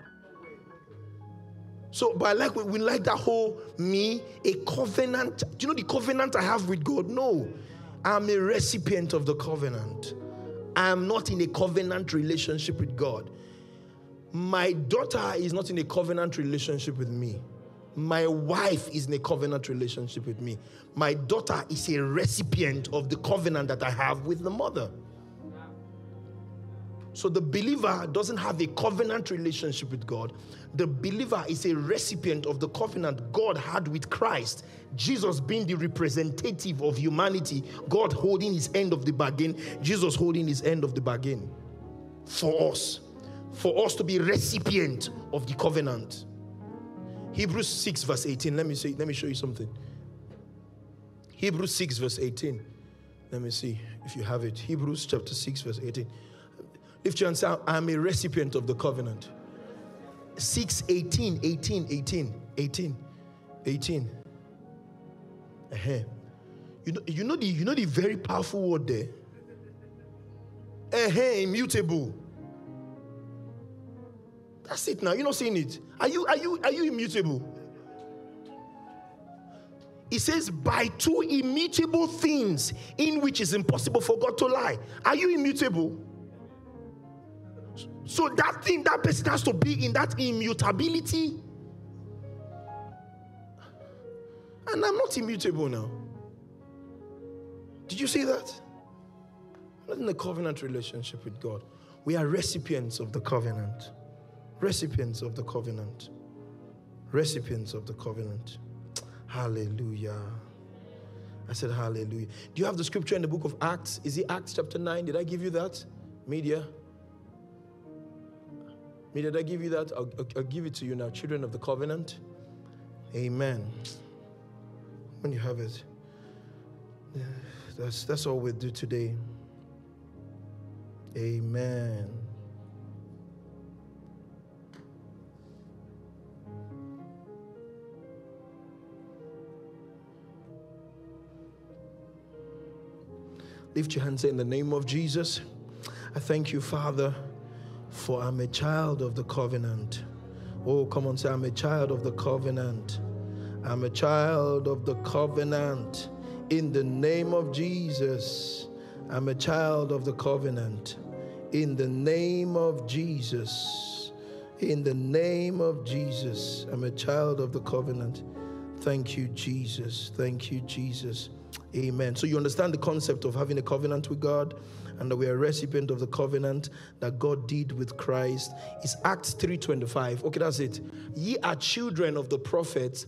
So, but I like we like that whole me a covenant. Do you know the covenant I have with God? No, I'm a recipient of the covenant. I am not in a covenant relationship with God. My daughter is not in a covenant relationship with me. My wife is in a covenant relationship with me. My daughter is a recipient of the covenant that I have with the mother. So the believer doesn't have a covenant relationship with God. The believer is a recipient of the covenant God had with Christ. Jesus being the representative of humanity, God holding his end of the bargain, Jesus holding his end of the bargain for us, for us to be recipient of the covenant. Hebrews 6, verse 18. Let me say, let me show you something. Hebrews 6, verse 18. Let me see if you have it. Hebrews chapter 6, verse 18. Lift your hand I'm a recipient of the covenant. 6, 18, 18, 18, 18, 18. Uh-huh. You know, you know the you know the very powerful word there. Uh-huh, immutable. That's it now. You're not seeing it. Are you are you are you immutable? He says, by two immutable things in which is impossible for God to lie. Are you immutable? So that thing, that person has to be in that immutability. And I'm not immutable now. Did you see that? Not in the covenant relationship with God. We are recipients of the covenant. Recipients of the covenant. Recipients of the covenant. Hallelujah. I said, Hallelujah. Do you have the scripture in the book of Acts? Is it Acts chapter 9? Did I give you that? Media? Media, did I give you that? I'll, I'll, give it to you now. Children of the covenant. Amen. When you have it, that's, that's all we'll do today. Amen. Lift your hands in the name of Jesus. I thank you, Father for I'm a child of the covenant. Oh, come on, say, I'm a child of the covenant. I'm a child of the covenant. In the name of Jesus, I'm a child of the covenant. In the name of Jesus. In the name of Jesus, I'm a child of the covenant. Thank you, Jesus. Thank you, Jesus. Amen. So you understand the concept of having a covenant with God? and that we are a recipient of the covenant that God did with Christ. It's Acts 3:25. Okay, that's it. Ye are children of the prophets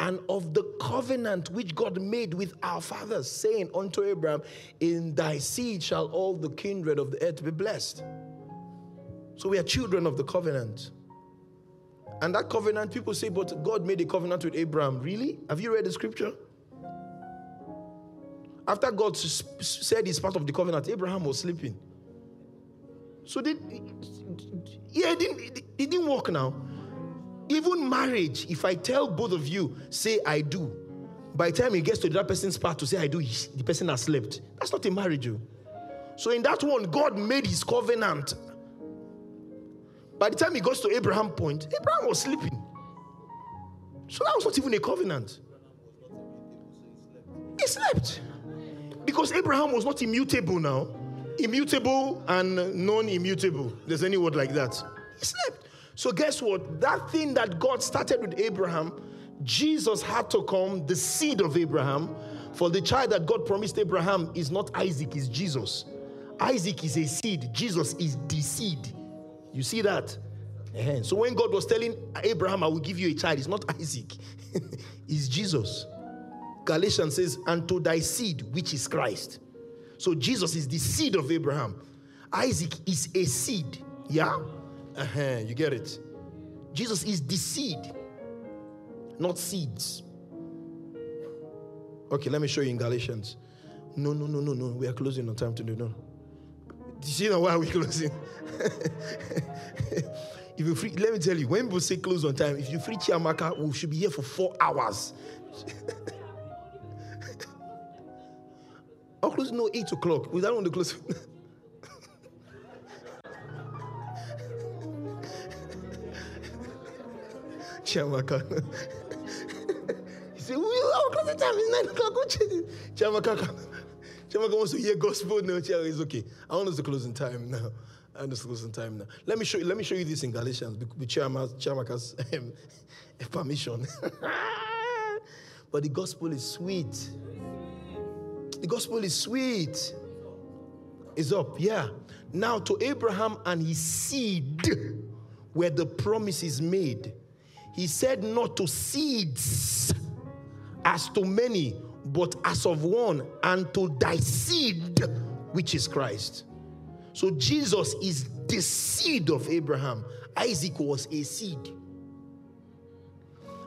and of the covenant which God made with our fathers, saying unto Abraham, In thy seed shall all the kindred of the earth be blessed. So we are children of the covenant. And that covenant, people say, but God made a covenant with Abraham. Really? Have you read the scripture? After God said he's part of the covenant, Abraham was sleeping. So did yeah, it didn't, it didn't work now. Even marriage, if I tell both of you, say I do, by the time he gets to the other person's part to say I do, the person has slept. That's not a marriage. Oh. So in that one, God made his covenant. By the time he goes to Abraham point, Abraham was sleeping. So that was not even a covenant. He slept. Because Abraham was not immutable now. Immutable and non immutable. There's any word like that. He slept. So, guess what? That thing that God started with Abraham, Jesus had to come, the seed of Abraham. For the child that God promised Abraham is not Isaac, is Jesus. Isaac is a seed, Jesus is the seed. You see that? So when God was telling Abraham, I will give you a child, it's not Isaac, it's Jesus. Galatians says, and to thy seed, which is Christ. So Jesus is the seed of Abraham. Isaac is a seed. Yeah? Uh-huh, you get it. Jesus is the seed, not seeds. Okay, let me show you in Galatians. No, no, no, no, no. We are closing on time today. No. Do you see now why are we closing? if you free, let me tell you, when people say close on time, if you free Chiamaka, we should be here for four hours. I'll close no 8 o'clock. We don't want to close. Chiamaka. he said, our closing time is 9 o'clock. Chiamaka. Chiamaka wants to hear gospel. No, Chiamaka is okay. I want us to close in time now. I want us to close in time now. Let me show you, let me show you this in Galatians with Chiamaka's um, permission. but the gospel is sweet. The gospel is sweet. is up. Yeah. Now to Abraham and his seed, where the promise is made, he said not to seeds as to many, but as of one, and to thy seed, which is Christ. So Jesus is the seed of Abraham. Isaac was a seed.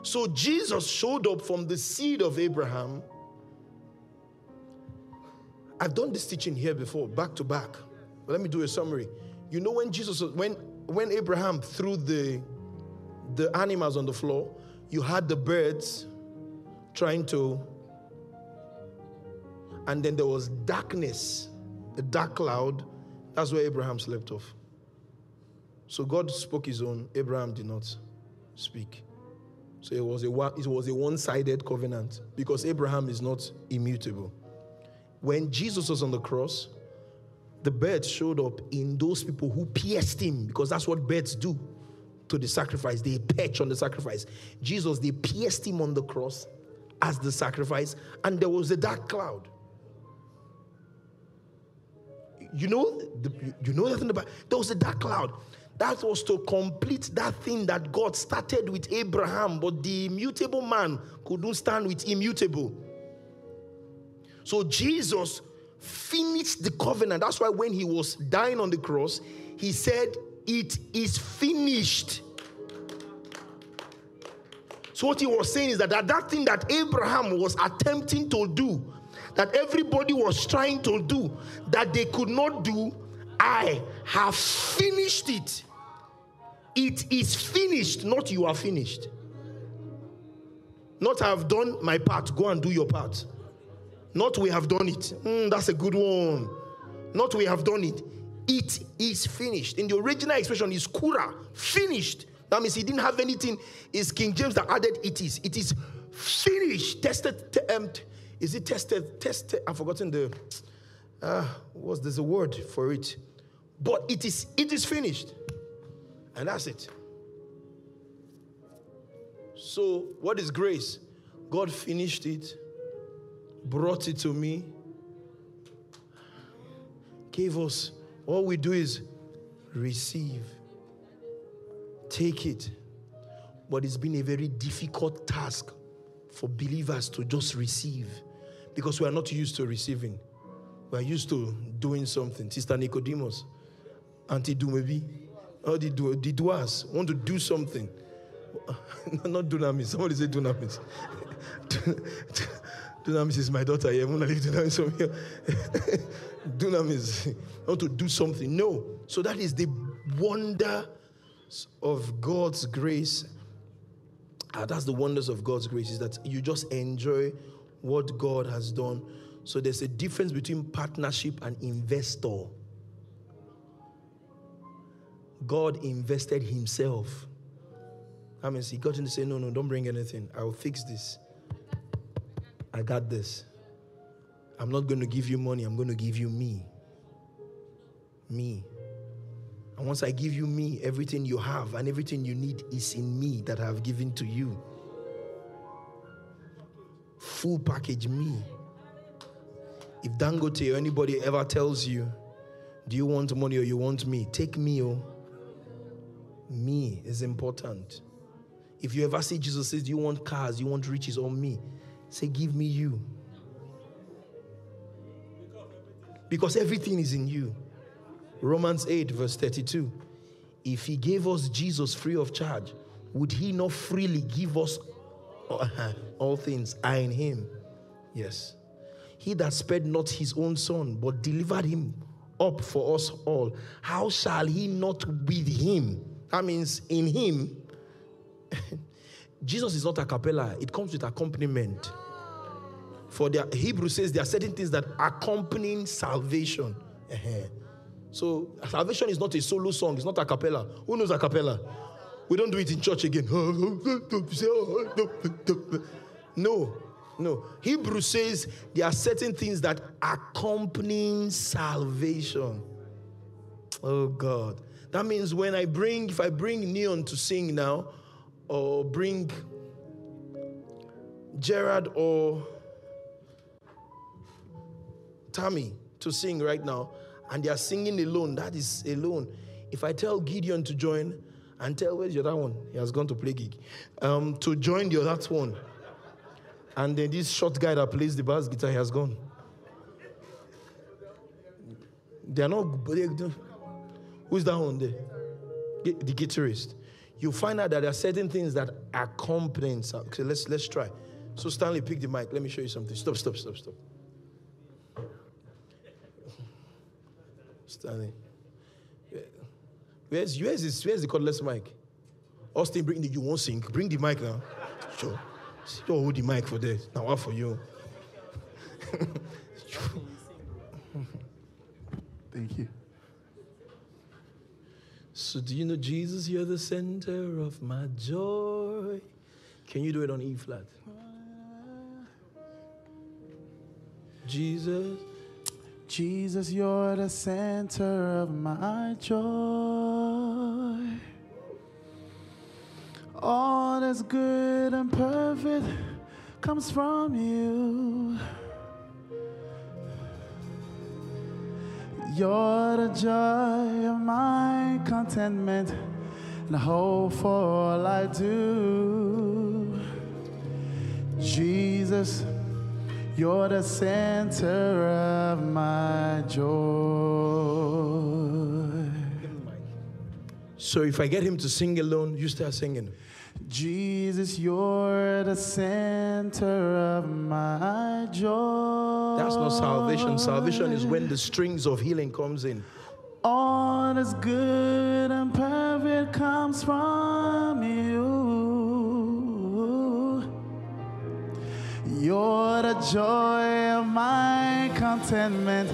So Jesus showed up from the seed of Abraham. I've done this teaching here before, back to back. But let me do a summary. You know when Jesus when when Abraham threw the the animals on the floor, you had the birds trying to and then there was darkness, a dark cloud. That's where Abraham slept off. So God spoke his own, Abraham did not speak. So it was a it was a one-sided covenant because Abraham is not immutable. When Jesus was on the cross, the birds showed up in those people who pierced him because that's what birds do to the sacrifice. They perch on the sacrifice. Jesus, they pierced him on the cross as the sacrifice, and there was a dark cloud. You know, the, you know that in the Bible. There was a dark cloud. That was to complete that thing that God started with Abraham, but the immutable man couldn't stand with immutable. So Jesus finished the covenant. That's why when he was dying on the cross, he said, It is finished. So, what he was saying is that, that that thing that Abraham was attempting to do, that everybody was trying to do, that they could not do, I have finished it. It is finished, not you are finished. Not I have done my part, go and do your part. Not we have done it. Mm, that's a good one. Not we have done it. It is finished. In the original expression is kura, finished. That means he didn't have anything. It's King James that added it is. It is finished. Tested. T- um, is it tested? Tested. I've forgotten the. Uh, what's there's a word for it, but it is. It is finished. And that's it. So, what is grace? God finished it, brought it to me, gave us. All we do is receive, take it. But it's been a very difficult task for believers to just receive because we are not used to receiving. We are used to doing something. Sister Nicodemus, Auntie Dumebi, or the, the doers want to do something. Not dunamis. Somebody say dunamis. dunamis is my daughter here. I'm going to leave dunamis from here. dunamis. I want to do something. No. So that is the wonder of God's grace. Uh, that's the wonders of God's grace is that you just enjoy what God has done. So there's a difference between partnership and investor. God invested himself. That means he got in to say, No, no, don't bring anything. I'll fix this. I got this. I'm not going to give you money, I'm going to give you me. Me. And once I give you me, everything you have and everything you need is in me that I have given to you. Full package me. If Dangote or anybody ever tells you, Do you want money or you want me? Take me, oh me is important. If you ever see Jesus says, Do you want cars? You want riches or me? Say, Give me you. Because everything is in you. Romans 8, verse 32. If he gave us Jesus free of charge, would he not freely give us all things are in him? Yes. He that spared not his own son, but delivered him up for us all, how shall he not with him? That means in him, Jesus is not a cappella, it comes with accompaniment. For the Hebrew says there are certain things that accompany salvation. So salvation is not a solo song, it's not a cappella. Who knows a cappella? We don't do it in church again. No, no. Hebrew says there are certain things that accompany salvation. Oh God. That means when I bring, if I bring Neon to sing now, or bring Gerard or Tammy to sing right now, and they are singing alone, that is alone. If I tell Gideon to join and tell where's the other one, he has gone to play gig, um, to join the other one, and then this short guy that plays the bass guitar, he has gone. They are not. They, who's that one there? The guitarist. You find out that there are certain things that accompany. Okay, let's let's try. So Stanley, pick the mic. Let me show you something. Stop, stop, stop, stop. Stanley. Where's where's this, where's the cordless mic? Austin, bring the you won't sing. Bring the mic now. Sure. Don't hold the mic for this. Now what for you? Thank you. So, do you know Jesus? You're the center of my joy. Can you do it on E flat? Uh, Jesus. Jesus, you're the center of my joy. All that's good and perfect comes from you. You're the joy of my contentment and hope for all I do. Jesus, you're the center of my joy. So if I get him to sing alone, you start singing. Jesus, you're the center of my joy. That's not salvation. Salvation is when the strings of healing comes in. All that's good and perfect comes from you. You're the joy of my contentment,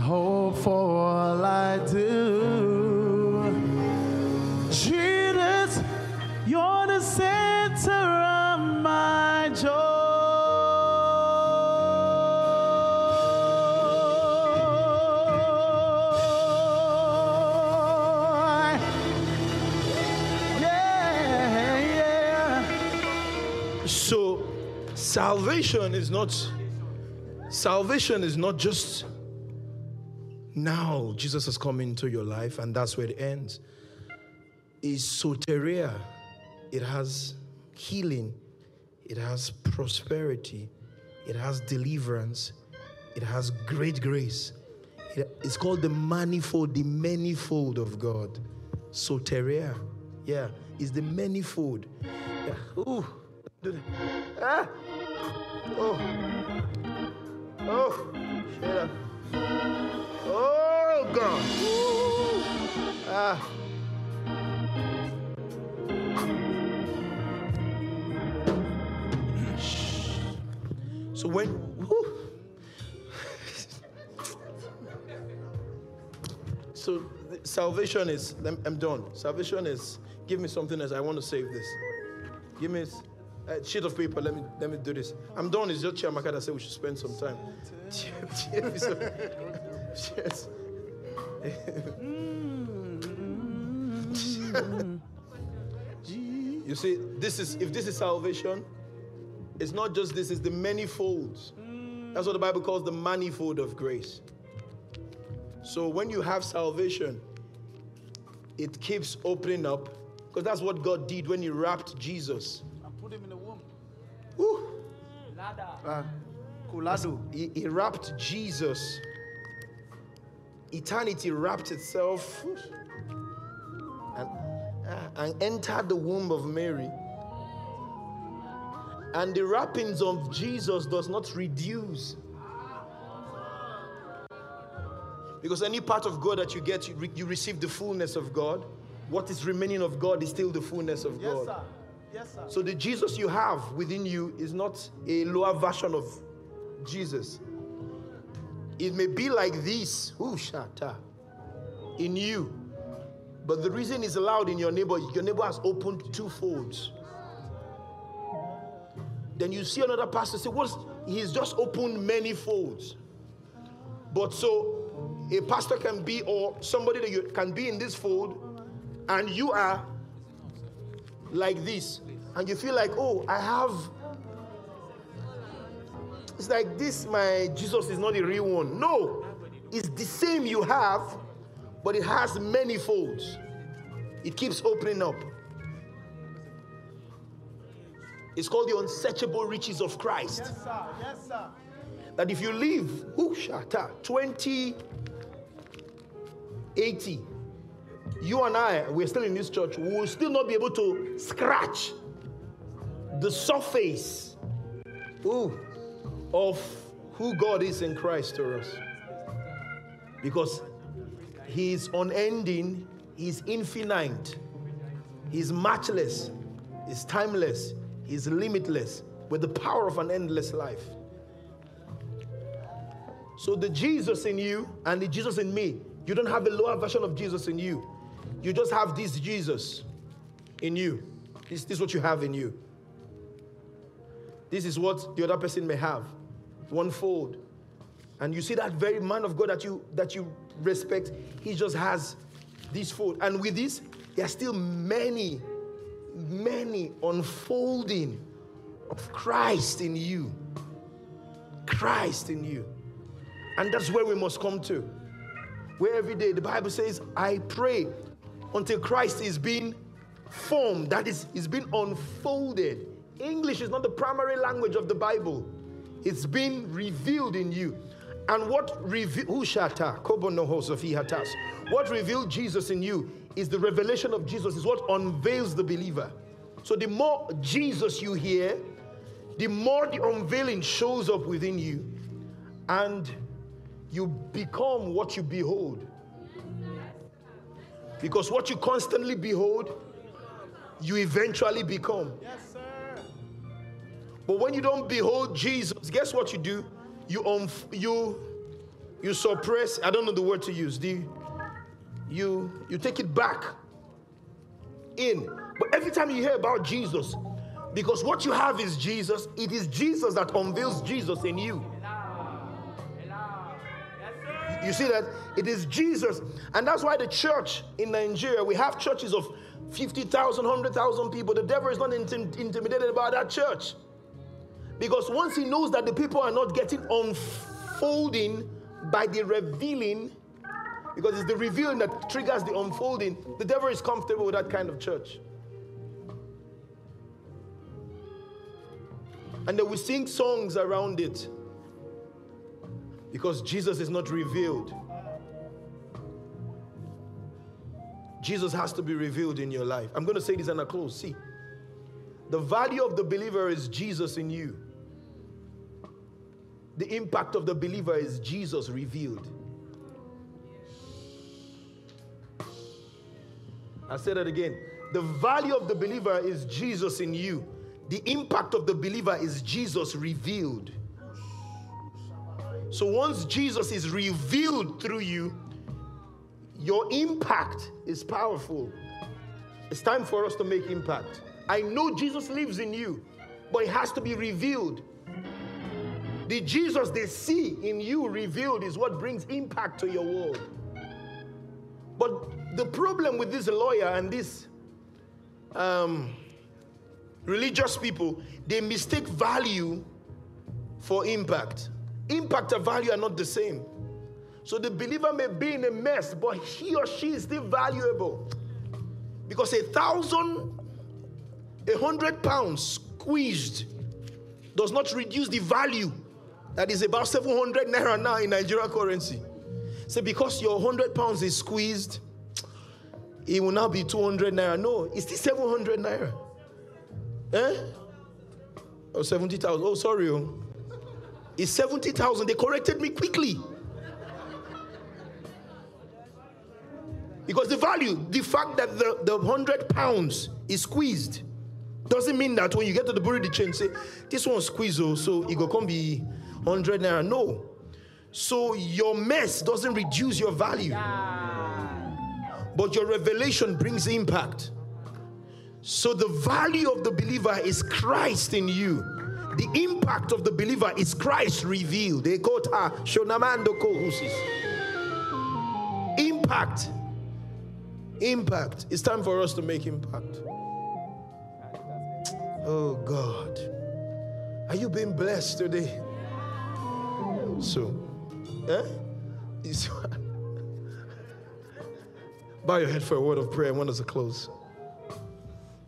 hope for all I do. Jesus, you're the center of my joy. Salvation is not salvation is not just now Jesus has come into your life and that's where it ends. Is soteria. It has healing, it has prosperity, it has deliverance, it has great grace. It- it's called the manifold, the manifold of God. Soteria. Yeah, it's the manifold. Yeah. Ooh. Ah. Oh. Oh. Shut up. Oh God. Ah. So when so salvation is I'm I'm done. Salvation is give me something else. I want to save this. Give me Uh, a sheet of paper. Let me let me do this. I'm done. It's just Chiamaka that said we should spend some time. Cheers. you see, this is if this is salvation, it's not just this, it's the manifolds. That's what the Bible calls the manifold of grace. So when you have salvation, it keeps opening up because that's what God did when He wrapped Jesus. And put him in the womb. Woo! Uh. He, he wrapped Jesus. Eternity wrapped itself and, uh, and entered the womb of Mary. And the wrappings of Jesus does not reduce. Because any part of God that you get, you, re- you receive the fullness of God. What is remaining of God is still the fullness of Yes, God. sir. Yes, sir. So the Jesus you have within you is not a lower version of Jesus. It may be like this, shata, in you. But the reason it's allowed in your neighbor, your neighbor has opened two folds. Then you see another pastor say, What's he's just opened many folds. But so a pastor can be, or somebody that you can be in this fold, and you are like this, and you feel like, oh, I have. It's like this, my Jesus is not the real one. No, it's the same you have, but it has many folds. It keeps opening up. It's called the unsearchable riches of Christ. Yes, sir. Yes, sir. That if you live, shata, 2080, you and I, we're still in this church, we will still not be able to scratch the surface ooh, of who God is in Christ to us. Because He's unending, He's infinite, He's matchless, He's timeless, He's limitless, with the power of an endless life. So the Jesus in you and the Jesus in me, you don't have a lower version of Jesus in you. You just have this Jesus in you. This, this is what you have in you. This is what the other person may have. One fold. And you see that very man of God that you that you respect, he just has this fold. And with this, there are still many, many unfolding of Christ in you. Christ in you. And that's where we must come to. Where every day the Bible says, I pray until Christ is being formed, that is, is being unfolded. English is not the primary language of the Bible, it's been revealed in you. And what revealed what revealed Jesus in you is the revelation of Jesus, is what unveils the believer. So the more Jesus you hear, the more the unveiling shows up within you, and you become what you behold. Because what you constantly behold, you eventually become. Yes. But when you don't behold Jesus, guess what you do? You um, you you suppress. I don't know the word to use. The you you take it back in. But every time you hear about Jesus, because what you have is Jesus, it is Jesus that unveils Jesus in you. You see that? It is Jesus. And that's why the church in Nigeria, we have churches of 50,000, 100,000 people. The devil is not intim- intimidated by that church. Because once he knows that the people are not getting unfolding by the revealing, because it's the revealing that triggers the unfolding, the devil is comfortable with that kind of church. And then we sing songs around it because Jesus is not revealed. Jesus has to be revealed in your life. I'm going to say this and I close. See, the value of the believer is Jesus in you. The impact of the believer is Jesus revealed. I said that again. The value of the believer is Jesus in you. The impact of the believer is Jesus revealed. So once Jesus is revealed through you, your impact is powerful. It's time for us to make impact. I know Jesus lives in you, but it has to be revealed. The Jesus they see in you revealed is what brings impact to your world. But the problem with this lawyer and this um, religious people, they mistake value for impact. Impact and value are not the same. So the believer may be in a mess, but he or she is still valuable. Because a thousand, a hundred pounds squeezed does not reduce the value that is about 700 naira now in Nigeria currency. Say, because your 100 pounds is squeezed, it will now be 200 naira. No, it's still 700 naira. Eh? Or 70,000. Oh, sorry. Oh. It's 70,000. They corrected me quickly. Because the value, the fact that the, the 100 pounds is squeezed, doesn't mean that when you get to the Bureau chain, say, this one squeeze, oh, so it go come be 100 naira. No. So your mess doesn't reduce your value. But your revelation brings impact. So the value of the believer is Christ in you. The impact of the believer is Christ revealed. Impact. Impact. It's time for us to make impact. Oh God. Are you being blessed today? So, eh? Bow your head for a word of prayer. I want us to close.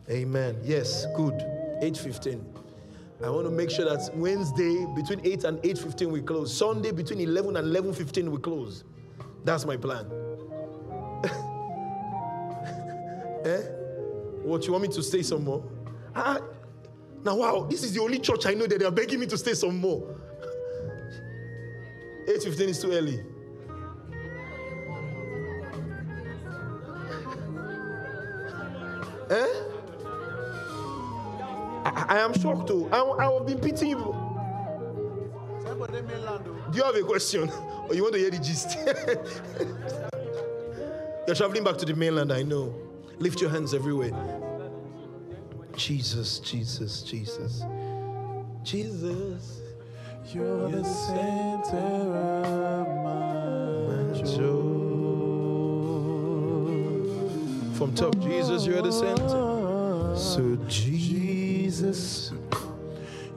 Amen. Yes, good. 8.15. I want to make sure that Wednesday between 8 and 8.15 we close. Sunday between 11 and 11.15 we close. That's my plan. eh? What, you want me to stay some more? Ah, now, wow, this is the only church I know that they are begging me to stay some more. 8.15 is too early. eh? I, I am shocked too. I, I have been pitying you. Do you have a question? Or you want to hear the gist? You're traveling back to the mainland, I know. Lift your hands everywhere. Jesus, Jesus, Jesus. Jesus. You're the center of my joy. From top, Jesus, you're the center. So, Jesus,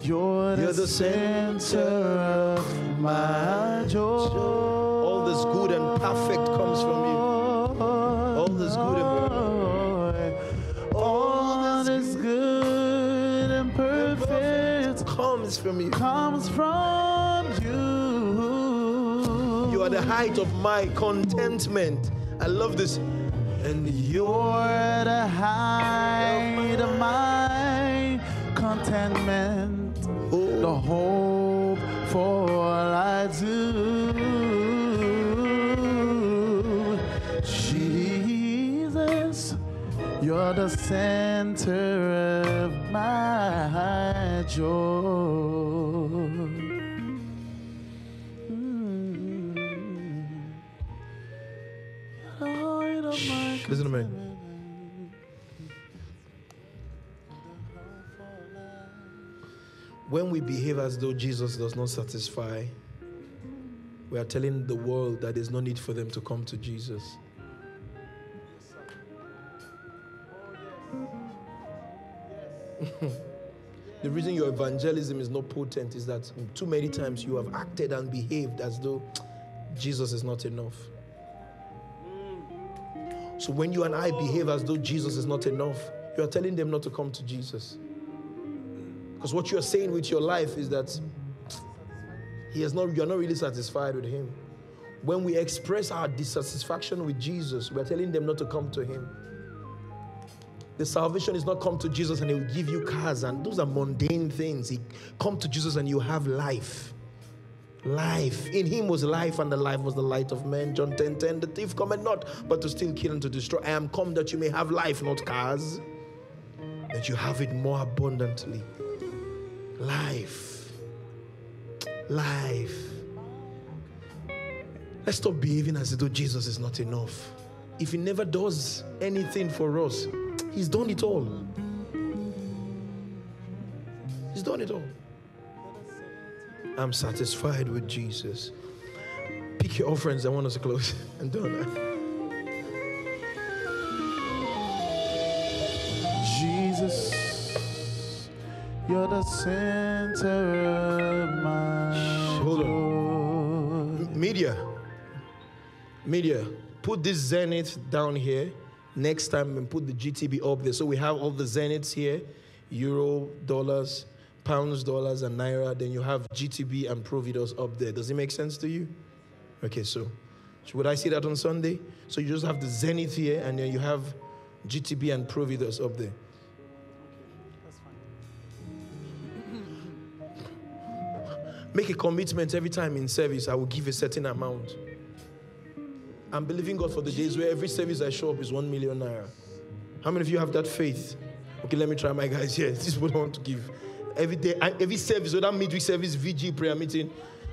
you're the, You're the center of my joy. all this good and perfect comes from you. All this good and all this good and perfect comes from you. comes from the height of my contentment. I love this. And You're the height of my contentment, the oh, hope for all I do. Jesus, you're the center of my joy. When we behave as though Jesus does not satisfy, we are telling the world that there's no need for them to come to Jesus. the reason your evangelism is not potent is that too many times you have acted and behaved as though Jesus is not enough. So when you and I behave as though Jesus is not enough, you are telling them not to come to Jesus. Because what you are saying with your life is that he is not, you are not really satisfied with him. When we express our dissatisfaction with Jesus, we are telling them not to come to him. The salvation is not come to Jesus and he will give you cars, and those are mundane things. He come to Jesus and you have life. Life. In him was life, and the life was the light of men. John 10 10. The thief cometh not, but to steal, kill, and to destroy. I am come that you may have life, not cars. That you have it more abundantly. Life. Life. Let's stop behaving as though Jesus is not enough. If he never does anything for us, he's done it all. He's done it all. I'm satisfied with Jesus. Pick your offerings. I want us to close and done. You're the center of my Hold joy. Media. Media. Put this Zenith down here. Next time and put the GTB up there. So we have all the Zeniths here. Euro, dollars, pounds, dollars, and Naira. Then you have GTB and Providus up there. Does it make sense to you? Okay, so so would I see that on Sunday? So you just have the Zenith here and then you have GTB and Providus up there. Make a commitment every time in service. I will give a certain amount. I'm believing God for the days where every service I show up is one million naira. How many of you have that faith? Okay, let me try my guys here. This is what I want to give. Every day, every service, whether midweek service, VG, prayer meeting,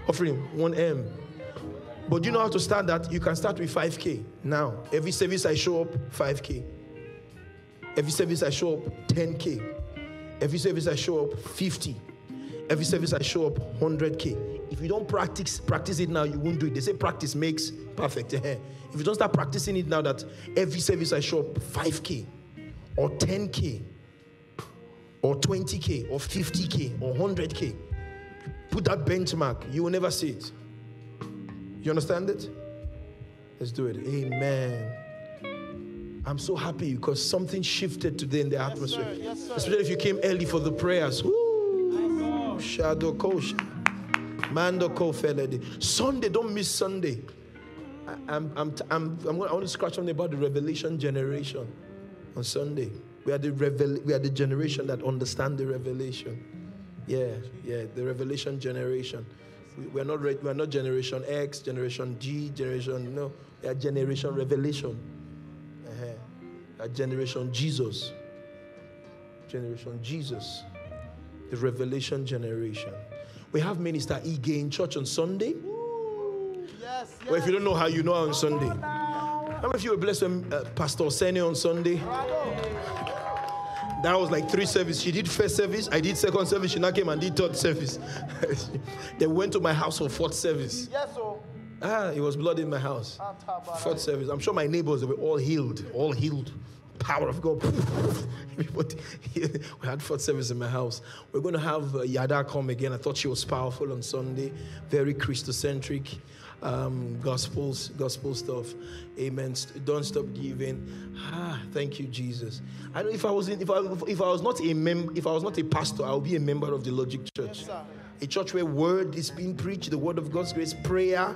offering 1M. But you know how to start that? You can start with 5K. Now, every service I show up, 5K. Every service I show up, 10K. Every service I show up, 50. Every service I show up, 100K. If you don't practice practice it now, you won't do it. They say practice makes perfect. if you don't start practicing it now, that every service I show up, 5K or 10K or 20K or 50K or 100K, put that benchmark, you will never see it. You understand it? Let's do it. Amen. I'm so happy because something shifted today in the atmosphere. Yes, sir. Yes, sir. Especially if you came early for the prayers. Woo! Mando Kofeledi. Sunday, don't miss Sunday. I, I'm, I'm, I'm, I'm I want to scratch something about the revelation generation on Sunday. We are the revel, we are the generation that understand the revelation. Yeah, yeah, the revelation generation. We, we are not re, we are not generation X, generation G, generation no. We are generation revelation. Uh-huh. We are generation Jesus. Generation Jesus. The revelation generation. We have Minister Ige in church on Sunday. Yes, Well, if you don't know how you know on Sunday. How many of you were blessed when uh, Pastor Sene on Sunday? That was like three service. She did first service, I did second service, she now came and did third service. they went to my house for fourth service. Yes, oh. Ah, it was blood in my house. Fourth service. I'm sure my neighbors they were all healed, all healed. Power of God. Everybody, we had fourth service in my house. We're going to have uh, Yada come again. I thought she was powerful on Sunday, very Christocentric, um, gospels, gospel stuff. Amen. Don't stop giving. Ah, thank you, Jesus. I know if I was in, if I if I was not a mem- if I was not a pastor, I would be a member of the Logic Church. Yes. A church where word is being preached, the word of God's grace, prayer,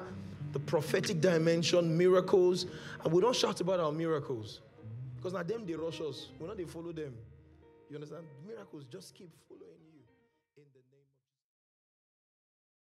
the prophetic dimension, miracles. And we don't shout about our miracles. Because now them they rush us. We not they follow them. You understand? Miracles just keep following